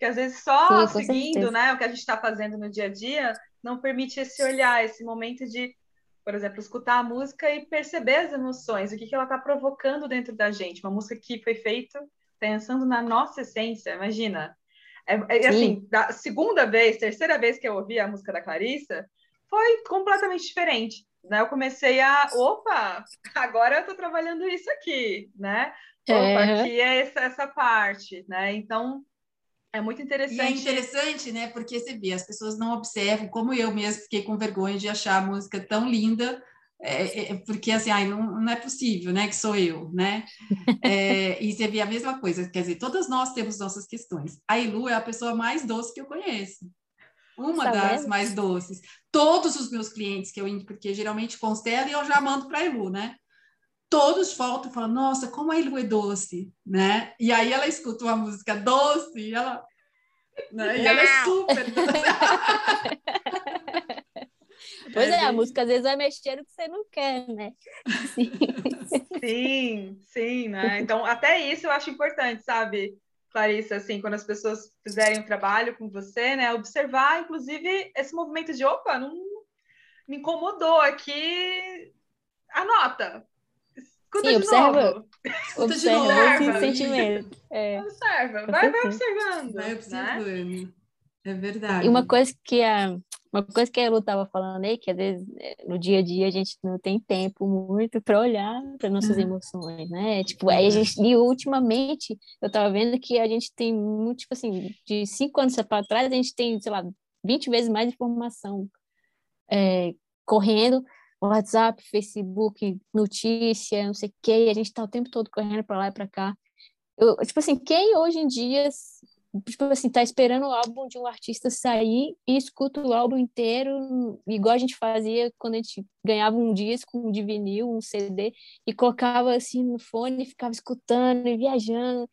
Porque às vezes só Sim, seguindo né, o que a gente está fazendo no dia a dia não permite esse olhar, esse momento de por exemplo, escutar a música e perceber as emoções, o que, que ela está provocando dentro da gente. Uma música que foi feita pensando na nossa essência, imagina. É, é assim, da segunda vez, terceira vez que eu ouvi a música da Clarissa, foi completamente diferente. Né? Eu comecei a, opa, agora eu estou trabalhando isso aqui, né? Opa, é. aqui é essa, essa parte, né? Então, é muito interessante. E é interessante, né? Porque você vê, as pessoas não observam, como eu mesmo fiquei com vergonha de achar a música tão linda, é, é, porque assim, ai, não, não é possível, né? Que sou eu, né? É, e você vê a mesma coisa, quer dizer, todas nós temos nossas questões. A Ilu é a pessoa mais doce que eu conheço. Uma tá das vendo? mais doces. Todos os meus clientes que eu porque geralmente constela e eu já mando para a Ilu, né? Todos voltam e falam, nossa, como a Ilu é doce, né? E aí ela escuta uma música doce e ela, né? e ela é super. Pois é, a música às vezes vai mexer no que você não quer, né? Sim, sim, sim né? Então, até isso eu acho importante, sabe, Clarissa, assim, quando as pessoas fizerem um trabalho com você, né, observar, inclusive, esse movimento de, opa, não me incomodou aqui, anota, Escuta Sim, observa, novo. observa esse sentimento. É. Observa, vai, vai observando. Vai observando. Né? É verdade. E uma coisa que a, uma coisa que a Lu estava falando aí, que às vezes é, no dia a dia a gente não tem tempo muito para olhar para nossas uhum. emoções, né? Tipo, aí a gente, e ultimamente eu estava vendo que a gente tem muito, tipo assim, de cinco anos para trás, a gente tem, sei lá, 20 vezes mais informação é, correndo WhatsApp, Facebook, notícia, não sei o quê, e a gente está o tempo todo correndo para lá e para cá. Eu, tipo assim, quem hoje em dia, tipo assim, tá esperando o álbum de um artista sair e escuta o álbum inteiro, igual a gente fazia quando a gente ganhava um disco, de vinil, um CD, e colocava assim no fone e ficava escutando e viajando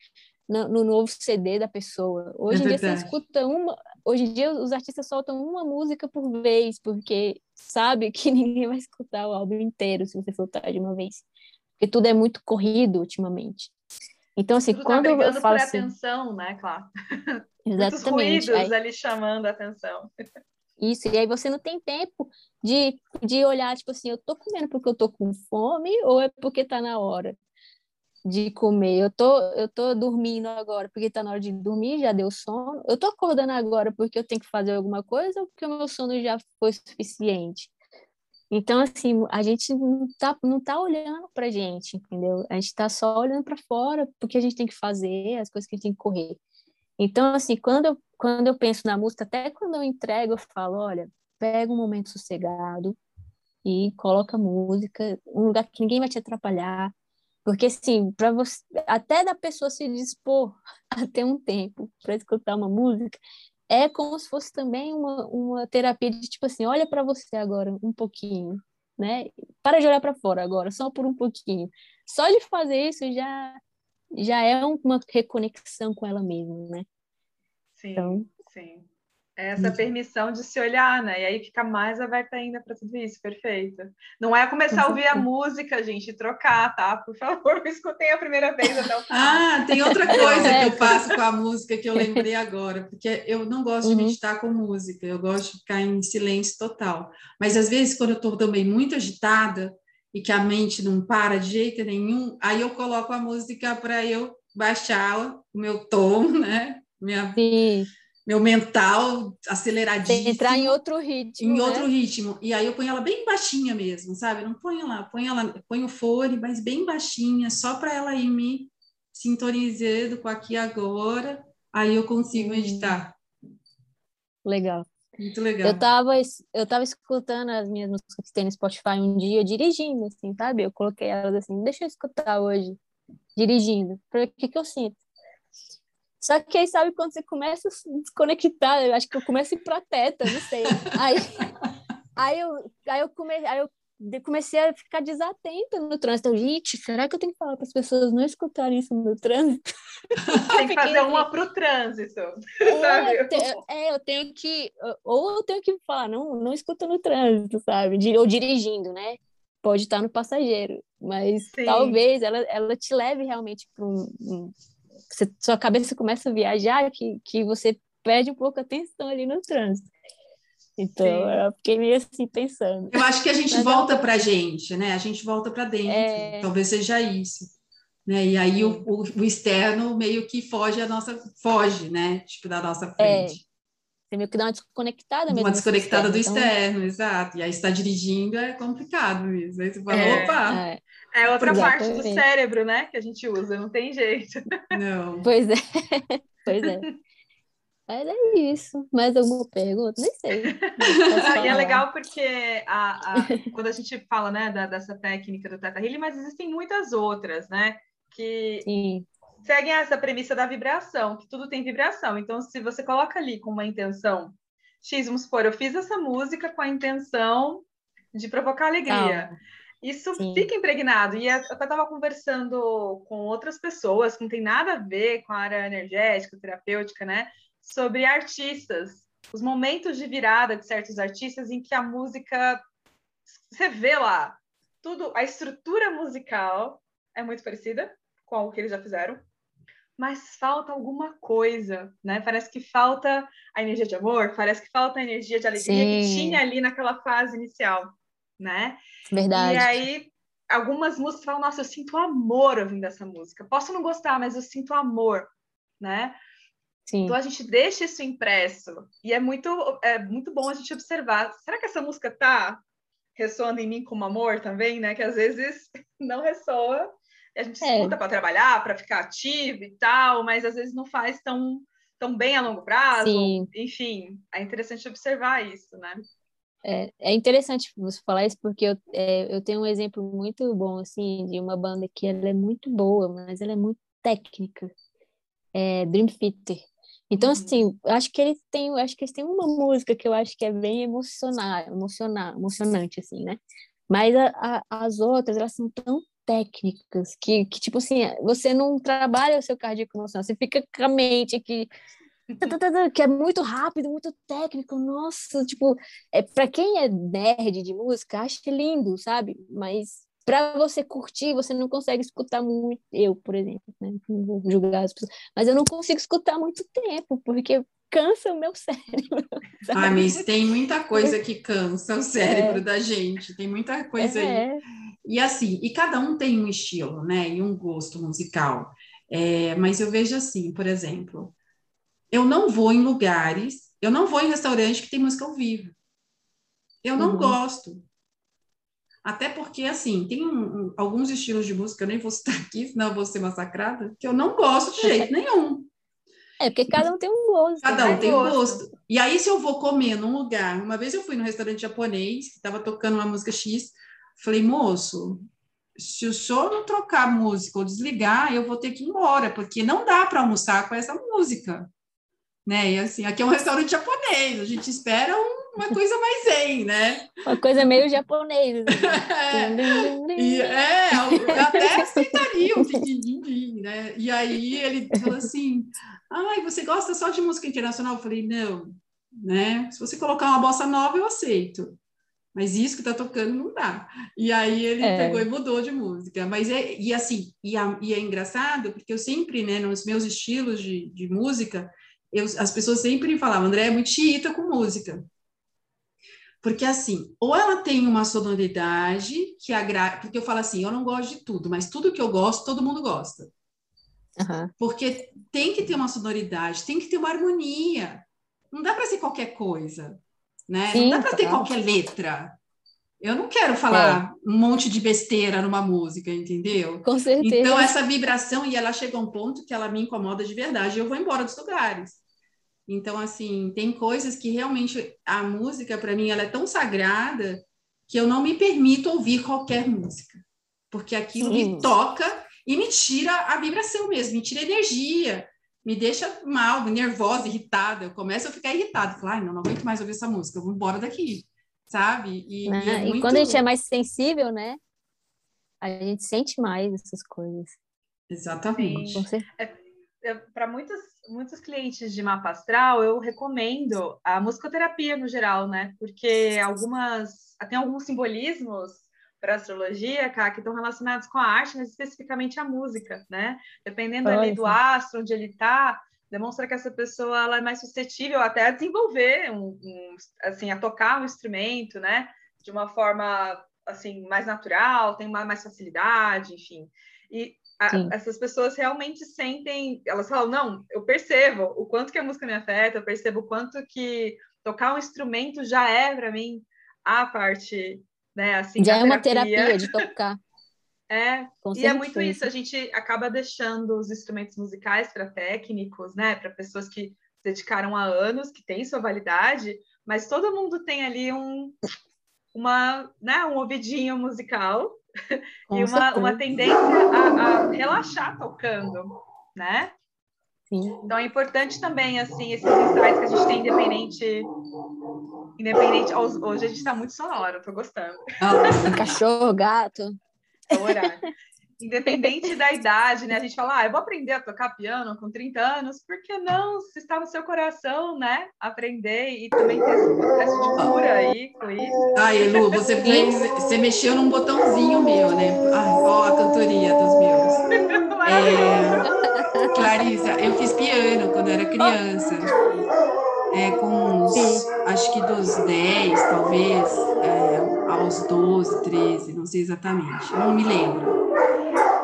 no, no novo CD da pessoa. Hoje é em dia você escuta uma, hoje em dia os artistas soltam uma música por vez, porque sabe que ninguém vai escutar o álbum inteiro se você soltar de uma vez. Porque tudo é muito corrido ultimamente. Então, assim, tudo quando tá eu falo por assim... atenção, né, claro. Exatamente. Muitos ruídos aí... ali chamando a atenção. Isso, e aí você não tem tempo de, de olhar, tipo assim, eu tô comendo porque eu tô com fome ou é porque tá na hora? De comer. Eu tô, eu tô dormindo agora porque tá na hora de dormir, já deu sono. Eu tô acordando agora porque eu tenho que fazer alguma coisa ou porque o meu sono já foi suficiente. Então, assim, a gente não tá, não tá olhando pra gente, entendeu? A gente tá só olhando para fora porque a gente tem que fazer, as coisas que a gente tem que correr. Então, assim, quando eu, quando eu penso na música, até quando eu entrego, eu falo, olha, pega um momento sossegado e coloca música, um lugar que ninguém vai te atrapalhar, porque, assim, para você, até da pessoa se dispor a ter um tempo para escutar uma música, é como se fosse também uma, uma terapia de tipo assim: olha para você agora um pouquinho, né? Para de olhar para fora agora, só por um pouquinho. Só de fazer isso já, já é uma reconexão com ela mesma, né? Sim, então, sim. Essa permissão de se olhar, né? E aí fica mais aberta ainda para tudo isso, perfeito. Não é começar a ouvir a música, gente, trocar, tá? Por favor, me escutem a primeira vez até o final. Ah, tem outra coisa que eu faço com a música que eu lembrei agora, porque eu não gosto de uhum. meditar com música, eu gosto de ficar em silêncio total. Mas às vezes, quando eu estou também muito agitada e que a mente não para de jeito nenhum, aí eu coloco a música para eu baixar o meu tom, né? Minha... Sim meu mental aceleradinho. Entrar em outro ritmo. Em né? outro ritmo. E aí eu ponho ela bem baixinha mesmo, sabe? Não ponho lá, ponho ela, ponho o fone, mas bem baixinha, só para ela ir me sintonizando com aqui agora. Aí eu consigo editar. Legal. Muito legal. Eu tava, eu tava escutando as minhas músicas que tem no Spotify um dia, dirigindo, assim, sabe? Eu coloquei elas assim, deixa eu escutar hoje, dirigindo. Para o que que eu sinto? Só que aí, sabe, quando você começa a se desconectar, eu acho que eu começo a ir pra teta, não sei. Aí, aí, eu, aí, eu, come, aí eu comecei a ficar desatenta no trânsito. Eu, gente, será que eu tenho que falar para as pessoas não escutarem isso no trânsito? Tem que fazer uma para o trânsito. É, eu, te, é, eu tenho que. Ou eu tenho que falar, não, não escuta no trânsito, sabe? Ou dirigindo, né? Pode estar no passageiro, mas Sim. talvez ela, ela te leve realmente para um, um você, sua cabeça começa a viajar que, que você perde um pouco a atenção ali no trânsito. Então, Sim. eu fiquei meio assim pensando. Eu acho que a gente Mas volta para a gente, né? A gente volta para dentro. É... Talvez seja isso. Né? E aí o, o, o, externo meio que foge a nossa foge, né? Tipo da nossa é. frente. É. Você meio que dá uma desconectada mesmo. Uma desconectada do externo, do externo então... exato. E aí está dirigindo é complicado mesmo. Aí você fala, é, opa! É. É outra Exatamente. parte do cérebro, né? Que a gente usa, não tem jeito. Não. Pois é. pois é. Mas é isso. Mais alguma pergunta? Nem sei. E é legal porque a, a, quando a gente fala né, da, dessa técnica do Teta Healing, mas existem muitas outras, né? Que Sim. seguem essa premissa da vibração, que tudo tem vibração. Então, se você coloca ali com uma intenção X, vamos supor, eu fiz essa música com a intenção de provocar alegria. Ah. Isso Sim. fica impregnado. E eu até estava conversando com outras pessoas que não tem nada a ver com a área energética, terapêutica, né? Sobre artistas, os momentos de virada de certos artistas em que a música você vê lá tudo, a estrutura musical é muito parecida com o que eles já fizeram, mas falta alguma coisa, né? Parece que falta a energia de amor, parece que falta a energia de alegria Sim. que tinha ali naquela fase inicial né? Verdade. E aí, algumas músicas falam, nossa, eu sinto amor ouvindo essa música. Posso não gostar, mas eu sinto amor, né? Sim. Então a gente deixa isso impresso e é muito é muito bom a gente observar. Será que essa música tá ressoando em mim como amor também, né? Que às vezes não ressoa. E a gente é. escuta para trabalhar, para ficar ativo e tal, mas às vezes não faz tão tão bem a longo prazo. Sim. Enfim, é interessante observar isso, né? É, é interessante você falar isso porque eu, é, eu tenho um exemplo muito bom assim de uma banda que ela é muito boa, mas ela é muito técnica. É Dream Theater. Então, uhum. assim, acho que eles têm, acho que eles têm uma música que eu acho que é bem emocionar, emocionar, emocionante, assim, né? Mas a, a, as outras, elas são tão técnicas que, que, tipo assim, você não trabalha o seu cardíaco emocional, você fica com a mente aqui que é muito rápido, muito técnico, nossa, tipo, é para quem é nerd de música, acha lindo, sabe? Mas para você curtir, você não consegue escutar muito, eu, por exemplo, né? Não vou julgar as pessoas, mas eu não consigo escutar muito tempo, porque cansa o meu cérebro. Sabe? Ah, mas tem muita coisa que cansa o cérebro é. da gente, tem muita coisa é. aí. E assim, e cada um tem um estilo, né? E um gosto musical. É, mas eu vejo assim, por exemplo, eu não vou em lugares, eu não vou em restaurante que tem música ao vivo. Eu não uhum. gosto. Até porque, assim, tem um, um, alguns estilos de música, eu nem vou citar aqui, senão eu vou ser massacrada, que eu não gosto de jeito nenhum. É, porque cada um tem um gosto. Cada um né? tem um gosto. E aí, se eu vou comer num lugar, uma vez eu fui num restaurante japonês, que estava tocando uma música X, falei, moço, se o senhor não trocar música ou desligar, eu vou ter que ir embora, porque não dá para almoçar com essa música né? E assim, aqui é um restaurante japonês, a gente espera um, uma coisa mais zen, né? Uma coisa meio japonesa. Assim. é, e, é, até aceitaria um né? E aí ele falou assim, ai, você gosta só de música internacional? Eu falei, não, né? Se você colocar uma bossa nova, eu aceito. Mas isso que tá tocando não dá. E aí ele é. pegou e mudou de música. Mas é, e assim, e, a, e, é engraçado, porque eu sempre, né, nos meus estilos de, de música, eu, as pessoas sempre falavam, André é muito chiita com música. Porque assim, ou ela tem uma sonoridade que agrada, porque eu falo assim, eu não gosto de tudo, mas tudo que eu gosto, todo mundo gosta. Uhum. Porque tem que ter uma sonoridade, tem que ter uma harmonia. Não dá para ser qualquer coisa, né? Sim, não dá para ter qualquer letra. Eu não quero falar é. um monte de besteira numa música, entendeu? Com certeza. Então, essa vibração, e ela chega a um ponto que ela me incomoda de verdade, eu vou embora dos lugares. Então, assim, tem coisas que realmente a música, para mim, ela é tão sagrada que eu não me permito ouvir qualquer música, porque aquilo Sim. me toca e me tira a vibração mesmo, me tira energia, me deixa mal, nervosa, irritada. Eu começo a ficar irritada, falo, ai, não, não aguento mais ouvir essa música, eu vou embora daqui, sabe? E, né? e, é muito... e quando a gente é mais sensível, né? A gente sente mais essas coisas. Exatamente. É, é, Para muitos, muitos clientes de mapa astral, eu recomendo a musicoterapia no geral, né? Porque algumas tem alguns simbolismos para astrologia, cara, que estão relacionados com a arte, mas especificamente a música, né? Dependendo ali do astro, onde ele está, demonstra que essa pessoa ela é mais suscetível até a desenvolver um, um, assim, a tocar um instrumento, né? De uma forma assim mais natural, tem uma, mais facilidade, enfim. E a, essas pessoas realmente sentem, elas falam, não, eu percebo o quanto que a música me afeta, eu percebo o quanto que tocar um instrumento já é para mim a parte né? Assim, Já é uma terapia de tocar. É, Com e certeza. é muito isso, a gente acaba deixando os instrumentos musicais para técnicos, né, para pessoas que se dedicaram há anos, que têm sua validade, mas todo mundo tem ali um, uma, né, um ouvidinho musical e uma, uma tendência a, a relaxar tocando, né? Sim. Então é importante também, assim, esses insights que a gente tem independente. Independente. Hoje a gente está muito sonoro, estou gostando. Oh, cachorro, gato. É o horário. Independente da idade, né? A gente fala, ah, eu vou aprender a tocar piano com 30 anos, por que não? Se está no seu coração, né? Aprender e também ter esse processo de cura aí com isso. Ai, Lu, você, você mexeu num botãozinho meu, né? Ai, ó a cantoria dos meus. É, Clarissa, eu fiz piano quando era criança. É, com uns, acho que dos 10, talvez, é, aos 12, 13, não sei exatamente, não me lembro.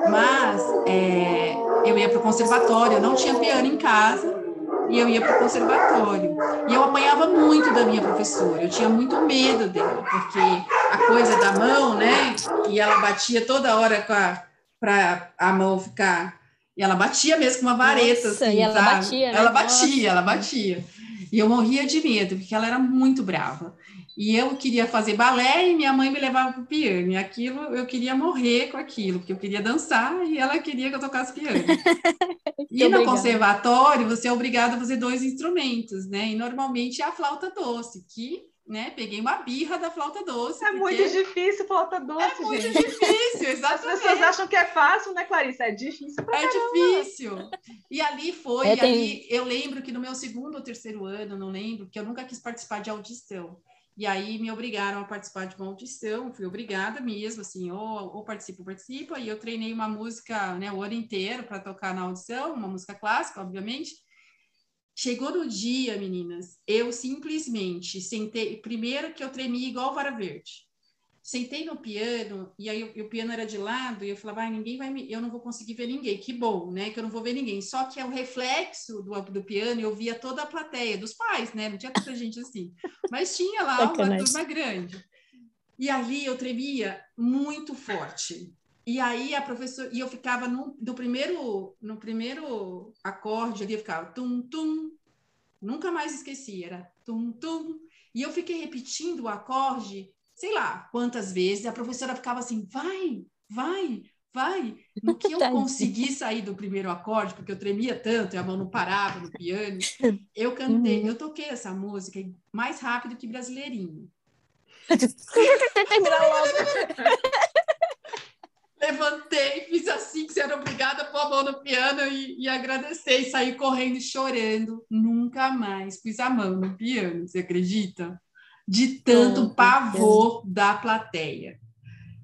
Mas é, eu ia para o conservatório, eu não tinha piano em casa, e eu ia para o conservatório. E eu apanhava muito da minha professora, eu tinha muito medo dela, porque a coisa da mão, né? E ela batia toda hora para a mão ficar. E ela batia mesmo com uma vareta, Nossa, assim, e ela sabe? batia, né? Ela batia, Nossa. ela batia. E eu morria de medo, porque ela era muito brava. E eu queria fazer balé e minha mãe me levava para o piano. E aquilo, eu queria morrer com aquilo, porque eu queria dançar e ela queria que eu tocasse piano. e no conservatório, você é obrigado a fazer dois instrumentos, né? E normalmente é a flauta doce, que né? Peguei uma birra da flauta doce. É muito difícil flauta doce, É muito gente. difícil, exatamente. As pessoas acham que é fácil, né, Clarissa? É difícil pra É caramba. difícil. E ali foi, é, tem... ali, eu lembro que no meu segundo ou terceiro ano, não lembro, que eu nunca quis participar de audição. E aí me obrigaram a participar de uma audição, fui obrigada mesmo, assim, ou, ou participo, ou participo. E eu treinei uma música né, o ano inteiro para tocar na audição, uma música clássica, obviamente. Chegou no dia, meninas, eu simplesmente sentei. Primeiro que eu tremi igual vara verde. Sentei no piano, e aí o, o piano era de lado, e eu falava, ah, ninguém vai me. Eu não vou conseguir ver ninguém. Que bom, né? Que eu não vou ver ninguém. Só que é o reflexo do, do piano, eu via toda a plateia, dos pais, né? Não tinha tanta gente assim. Mas tinha lá uma turma grande. E ali eu tremia muito forte. E aí a professora, e eu ficava no, no primeiro no primeiro acorde ali, eu ficava tum tum, nunca mais esqueci, era tum tum. E eu fiquei repetindo o acorde, sei lá quantas vezes, a professora ficava assim, vai, vai, vai. No que eu consegui sair do primeiro acorde, porque eu tremia tanto e a mão não parava no piano, eu cantei, uhum. eu toquei essa música mais rápido que brasileirinho. Terminar logo. levantei, fiz assim, que você era obrigada a pôr a mão no piano e, e agradecer, e sair correndo e chorando. Nunca nunca mais pus a mão no piano, você acredita? De tanto oh, pavor da plateia.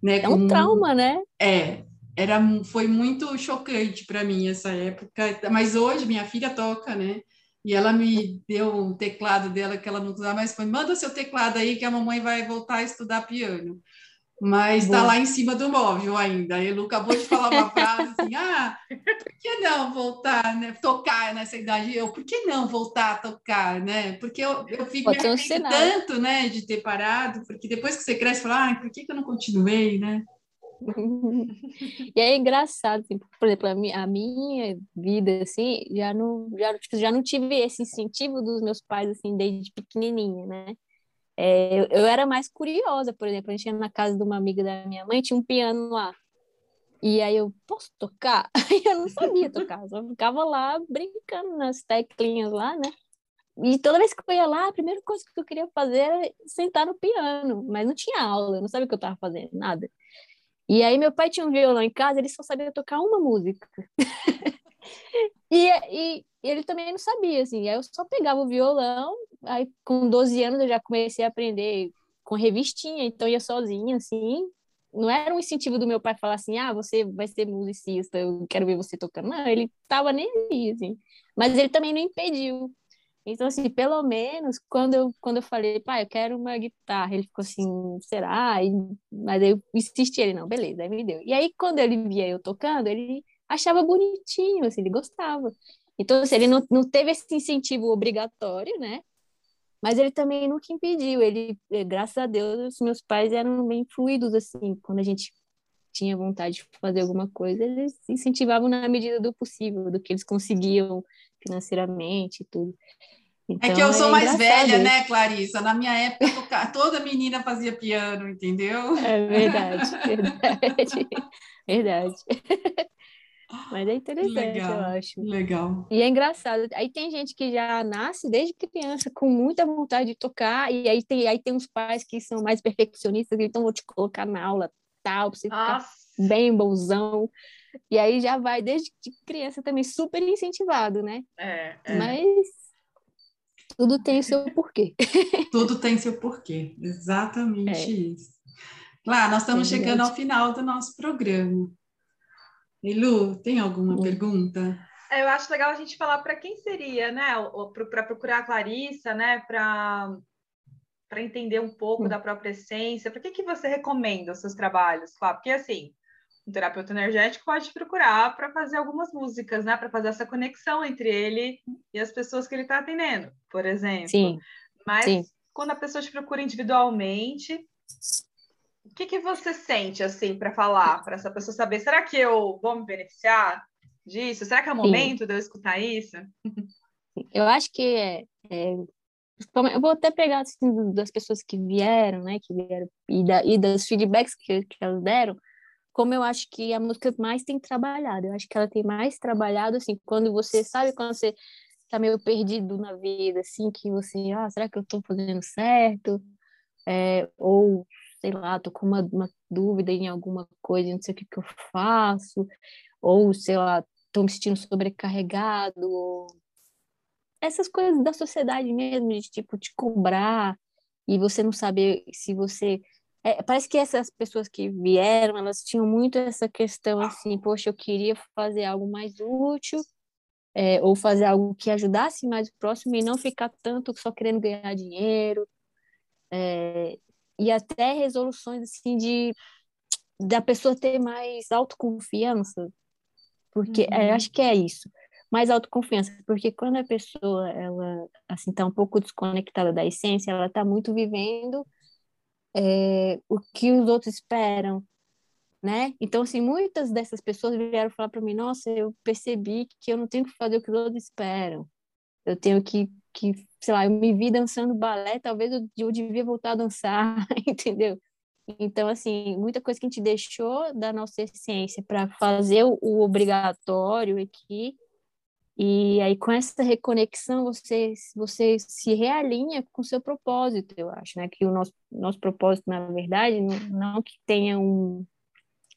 Né? É um trauma, né? É, era, foi muito chocante para mim essa época, mas hoje minha filha toca, né? E ela me deu um teclado dela que ela não usava mais, foi, manda seu teclado aí que a mamãe vai voltar a estudar piano mas está lá em cima do móvel ainda. A Elu acabou de falar uma frase assim: ah, por que não voltar, né? Tocar nessa idade? Eu, por que não voltar a tocar, né? Porque eu, eu fico Pode me tanto, né, de ter parado, porque depois que você cresce, fala, ah, por que, que eu não continuei, né? e é engraçado, assim, por exemplo, a minha, a minha, vida, assim, já não, já, tipo, já não tive esse incentivo dos meus pais, assim, desde pequenininha, né? É, eu, eu, era mais curiosa, por exemplo, a gente ia na casa de uma amiga da minha mãe, tinha um piano lá. E aí eu, posso tocar? Eu não sabia tocar, só ficava lá brincando nas teclinhas lá, né? E toda vez que eu ia lá, a primeira coisa que eu queria fazer era sentar no piano, mas não tinha aula, eu não sabia o que eu estava fazendo, nada. E aí meu pai tinha um violão em casa, ele só sabia tocar uma música. e, e, ele também não sabia, assim, aí eu só pegava o violão, aí com 12 anos eu já comecei a aprender com revistinha, então ia sozinha, assim, não era um incentivo do meu pai falar assim, ah, você vai ser musicista, eu quero ver você tocando, não, ele tava nem aí, assim, mas ele também não impediu, então, assim, pelo menos, quando eu, quando eu falei, pai, eu quero uma guitarra, ele ficou assim, será? E, mas eu insisti, ele, não, beleza, aí me deu. E aí, quando ele via eu tocando, ele achava bonitinho, assim, ele gostava. Então, assim, ele não, não teve esse incentivo obrigatório, né? Mas ele também nunca impediu. Ele, eh, graças a Deus, os meus pais eram bem fluidos, assim, quando a gente tinha vontade de fazer alguma coisa, eles incentivavam na medida do possível, do que eles conseguiam financeiramente e tudo. Então, é que eu sou é mais velha, né, Clarissa? Na minha época, toda menina fazia piano, entendeu? É verdade, verdade, verdade. Mas é interessante, legal, eu acho. Legal. E é engraçado. Aí tem gente que já nasce desde criança com muita vontade de tocar, e aí tem, aí tem uns pais que são mais perfeccionistas, então vou te colocar na aula tal, pra você Nossa. ficar bem bonzão. E aí já vai desde criança também super incentivado, né? É, é. Mas tudo tem o seu porquê. Tudo tem seu porquê, exatamente é. isso. Claro, nós estamos é chegando ao final do nosso programa. E Lu, tem alguma hum. pergunta? É, eu acho legal a gente falar para quem seria, né? Para procurar a Clarissa, né? Para para entender um pouco hum. da própria essência. Por que, que você recomenda os seus trabalhos? Claro, porque assim, um terapeuta energético pode procurar para fazer algumas músicas, né? Para fazer essa conexão entre ele e as pessoas que ele está atendendo, por exemplo. Sim. Mas Sim. quando a pessoa te procura individualmente, o que, que você sente assim para falar para essa pessoa saber? Será que eu vou me beneficiar disso? Será que é o momento Sim. de eu escutar isso? Eu acho que é, é, eu vou até pegar assim, das pessoas que vieram, né, que vieram e, da, e dos feedbacks que, que elas deram, como eu acho que a música mais tem trabalhado. Eu acho que ela tem mais trabalhado assim, quando você sabe quando você tá meio perdido na vida, assim, que você, ah, será que eu estou fazendo certo? É, ou sei lá, tô com uma, uma dúvida em alguma coisa, não sei o que, que eu faço, ou sei lá, tô me sentindo sobrecarregado, ou... essas coisas da sociedade mesmo, de tipo, te cobrar, e você não saber se você. É, parece que essas pessoas que vieram, elas tinham muito essa questão assim, poxa, eu queria fazer algo mais útil, é, ou fazer algo que ajudasse mais o próximo e não ficar tanto só querendo ganhar dinheiro. É, e até resoluções assim de da pessoa ter mais autoconfiança, porque é, uhum. acho que é isso, mais autoconfiança, porque quando a pessoa ela assim tá um pouco desconectada da essência, ela tá muito vivendo é, o que os outros esperam, né? Então assim, muitas dessas pessoas vieram falar para mim, nossa, eu percebi que eu não tenho que fazer o que os outros esperam, eu tenho que que, sei lá, eu me vi dançando balé, talvez eu, devia voltar a dançar, entendeu? Então, assim, muita coisa que a gente deixou da nossa essência para fazer o, o, obrigatório aqui, e aí com essa reconexão você, você se realinha com o seu propósito, eu acho, né? Que o nosso, nosso propósito, na verdade, não, não que tenha um,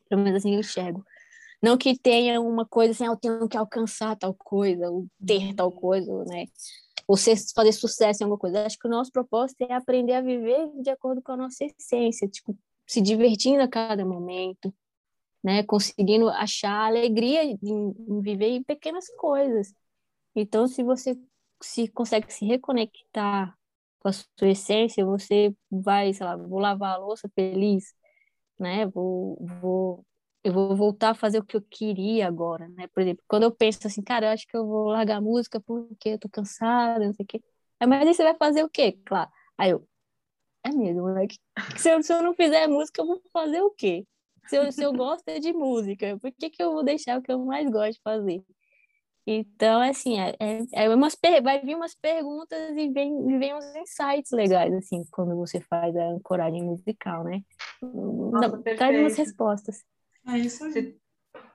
pelo menos assim eu enxergo, não que tenha uma coisa assim, ah, eu tenho que alcançar tal coisa, ou ter tal coisa, né? Você fazer sucesso em alguma coisa. Acho que o nosso propósito é aprender a viver de acordo com a nossa essência, tipo, se divertindo a cada momento, né? Conseguindo achar alegria em, em viver em pequenas coisas. Então, se você se consegue se reconectar com a sua essência, você vai, sei lá, vou lavar a louça feliz, né? Vou, vou, eu vou voltar a fazer o que eu queria agora, né? Por exemplo, quando eu penso assim, cara, eu acho que eu vou largar a música porque eu tô cansada, não sei o quê. Mas aí você vai fazer o quê? Claro. Aí eu, é mesmo, né? Se eu, se eu não fizer música, eu vou fazer o quê? Se eu, se eu gosto é de música, por que, que eu vou deixar o que eu mais gosto de fazer? Então, assim, é, é, é umas, vai vir umas perguntas e vem, vem uns insights legais, assim, quando você faz a ancoragem musical, né? Nossa, Traz umas respostas. É isso aí. Se,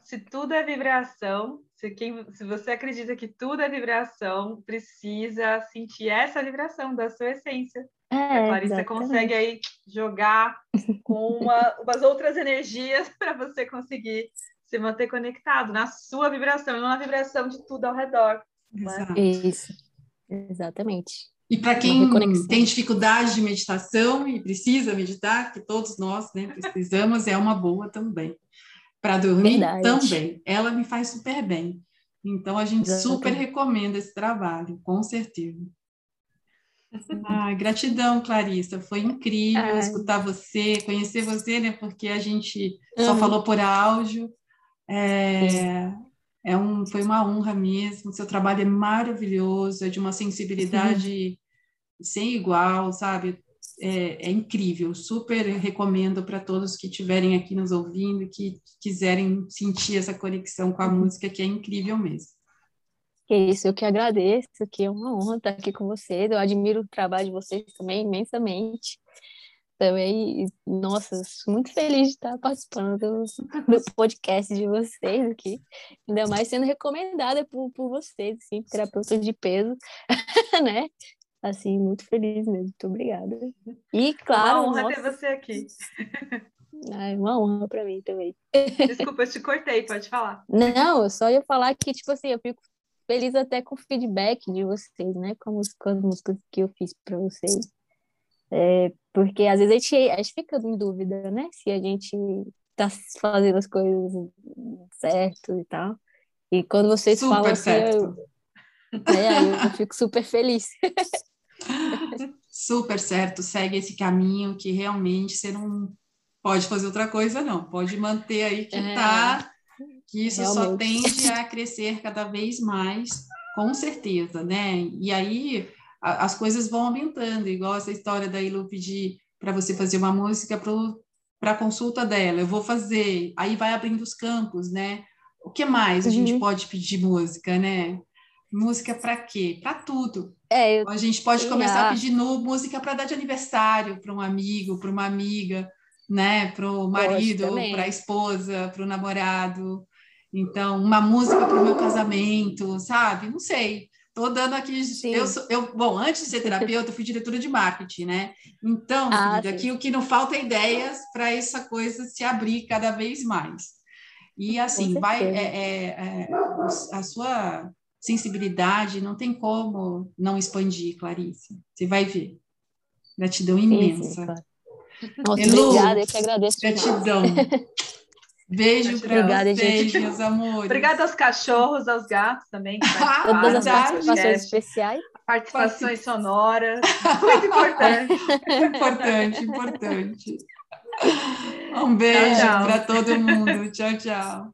se tudo é vibração, se, quem, se você acredita que tudo é vibração, precisa sentir essa vibração da sua essência. É, a Clarissa exatamente. consegue aí jogar com uma, umas outras energias para você conseguir se manter conectado na sua vibração, não na vibração de tudo ao redor. É? Isso, exatamente. E para quem tem dificuldade de meditação e precisa meditar, que todos nós né, precisamos, é uma boa também. Para dormir Verdade. também. Ela me faz super bem. Então a gente exatamente. super recomenda esse trabalho, com certeza. Ah, gratidão, Clarissa. Foi incrível Ai. escutar você, conhecer você, né? Porque a gente uhum. só falou por áudio. É, é um, foi uma honra mesmo. Seu trabalho é maravilhoso, é de uma sensibilidade sem igual, sabe? É, é, incrível. Super recomendo para todos que estiverem aqui nos ouvindo, que quiserem sentir essa conexão com a uhum. música, que é incrível mesmo. Que isso, eu que agradeço, que é uma honra estar aqui com vocês. Eu admiro o trabalho de vocês também imensamente também, nossa, muito feliz de estar participando do, do podcast de vocês aqui, ainda mais sendo recomendada por, por vocês, assim, terapeutas de peso, né? Assim, muito feliz mesmo, muito obrigada. E, claro... Uma honra nossa... ter você aqui. Ai, uma honra para mim também. Desculpa, eu te cortei, pode falar. Não, eu só ia falar que, tipo assim, eu fico feliz até com o feedback de vocês, né? Com, as, com as músicas que eu fiz para vocês. É, porque às vezes a gente, a gente fica em dúvida, né? Se a gente tá fazendo as coisas certo e tal. E quando vocês super falam assim, eu, é, eu fico super feliz. super certo, segue esse caminho que realmente você não pode fazer outra coisa, não. Pode manter aí que é, tá, que isso realmente. só tende a crescer cada vez mais, com certeza, né? E aí as coisas vão aumentando, igual essa história da Ilu pedir para você fazer uma música para a consulta dela, eu vou fazer, aí vai abrindo os campos, né? O que mais uhum. a gente uhum. pode pedir música, né? Música para quê? Para tudo. É, eu... A gente pode começar a pedir no, música para dar de aniversário para um amigo, para uma amiga, né? Para o marido, para a esposa, para o namorado. Então, uma música para o meu casamento, sabe? Não sei. Estou dando aqui. Eu, eu, bom, antes de ser terapeuta, eu fui diretora de marketing, né? Então, ah, aqui o que não falta é ideias para essa coisa se abrir cada vez mais. E assim, vai é, é, é, a sua sensibilidade não tem como não expandir, Clarice. Você vai ver. Gratidão imensa. Sim, sim, claro. Nossa, Elu, obrigada, eu que agradeço. Gratidão. Beijo para vocês, gente. meus amores. Obrigada aos cachorros, aos gatos também. Todas as participações especiais. Participações sonoras. Muito importante. importante, importante. Um beijo para todo mundo. Tchau, tchau.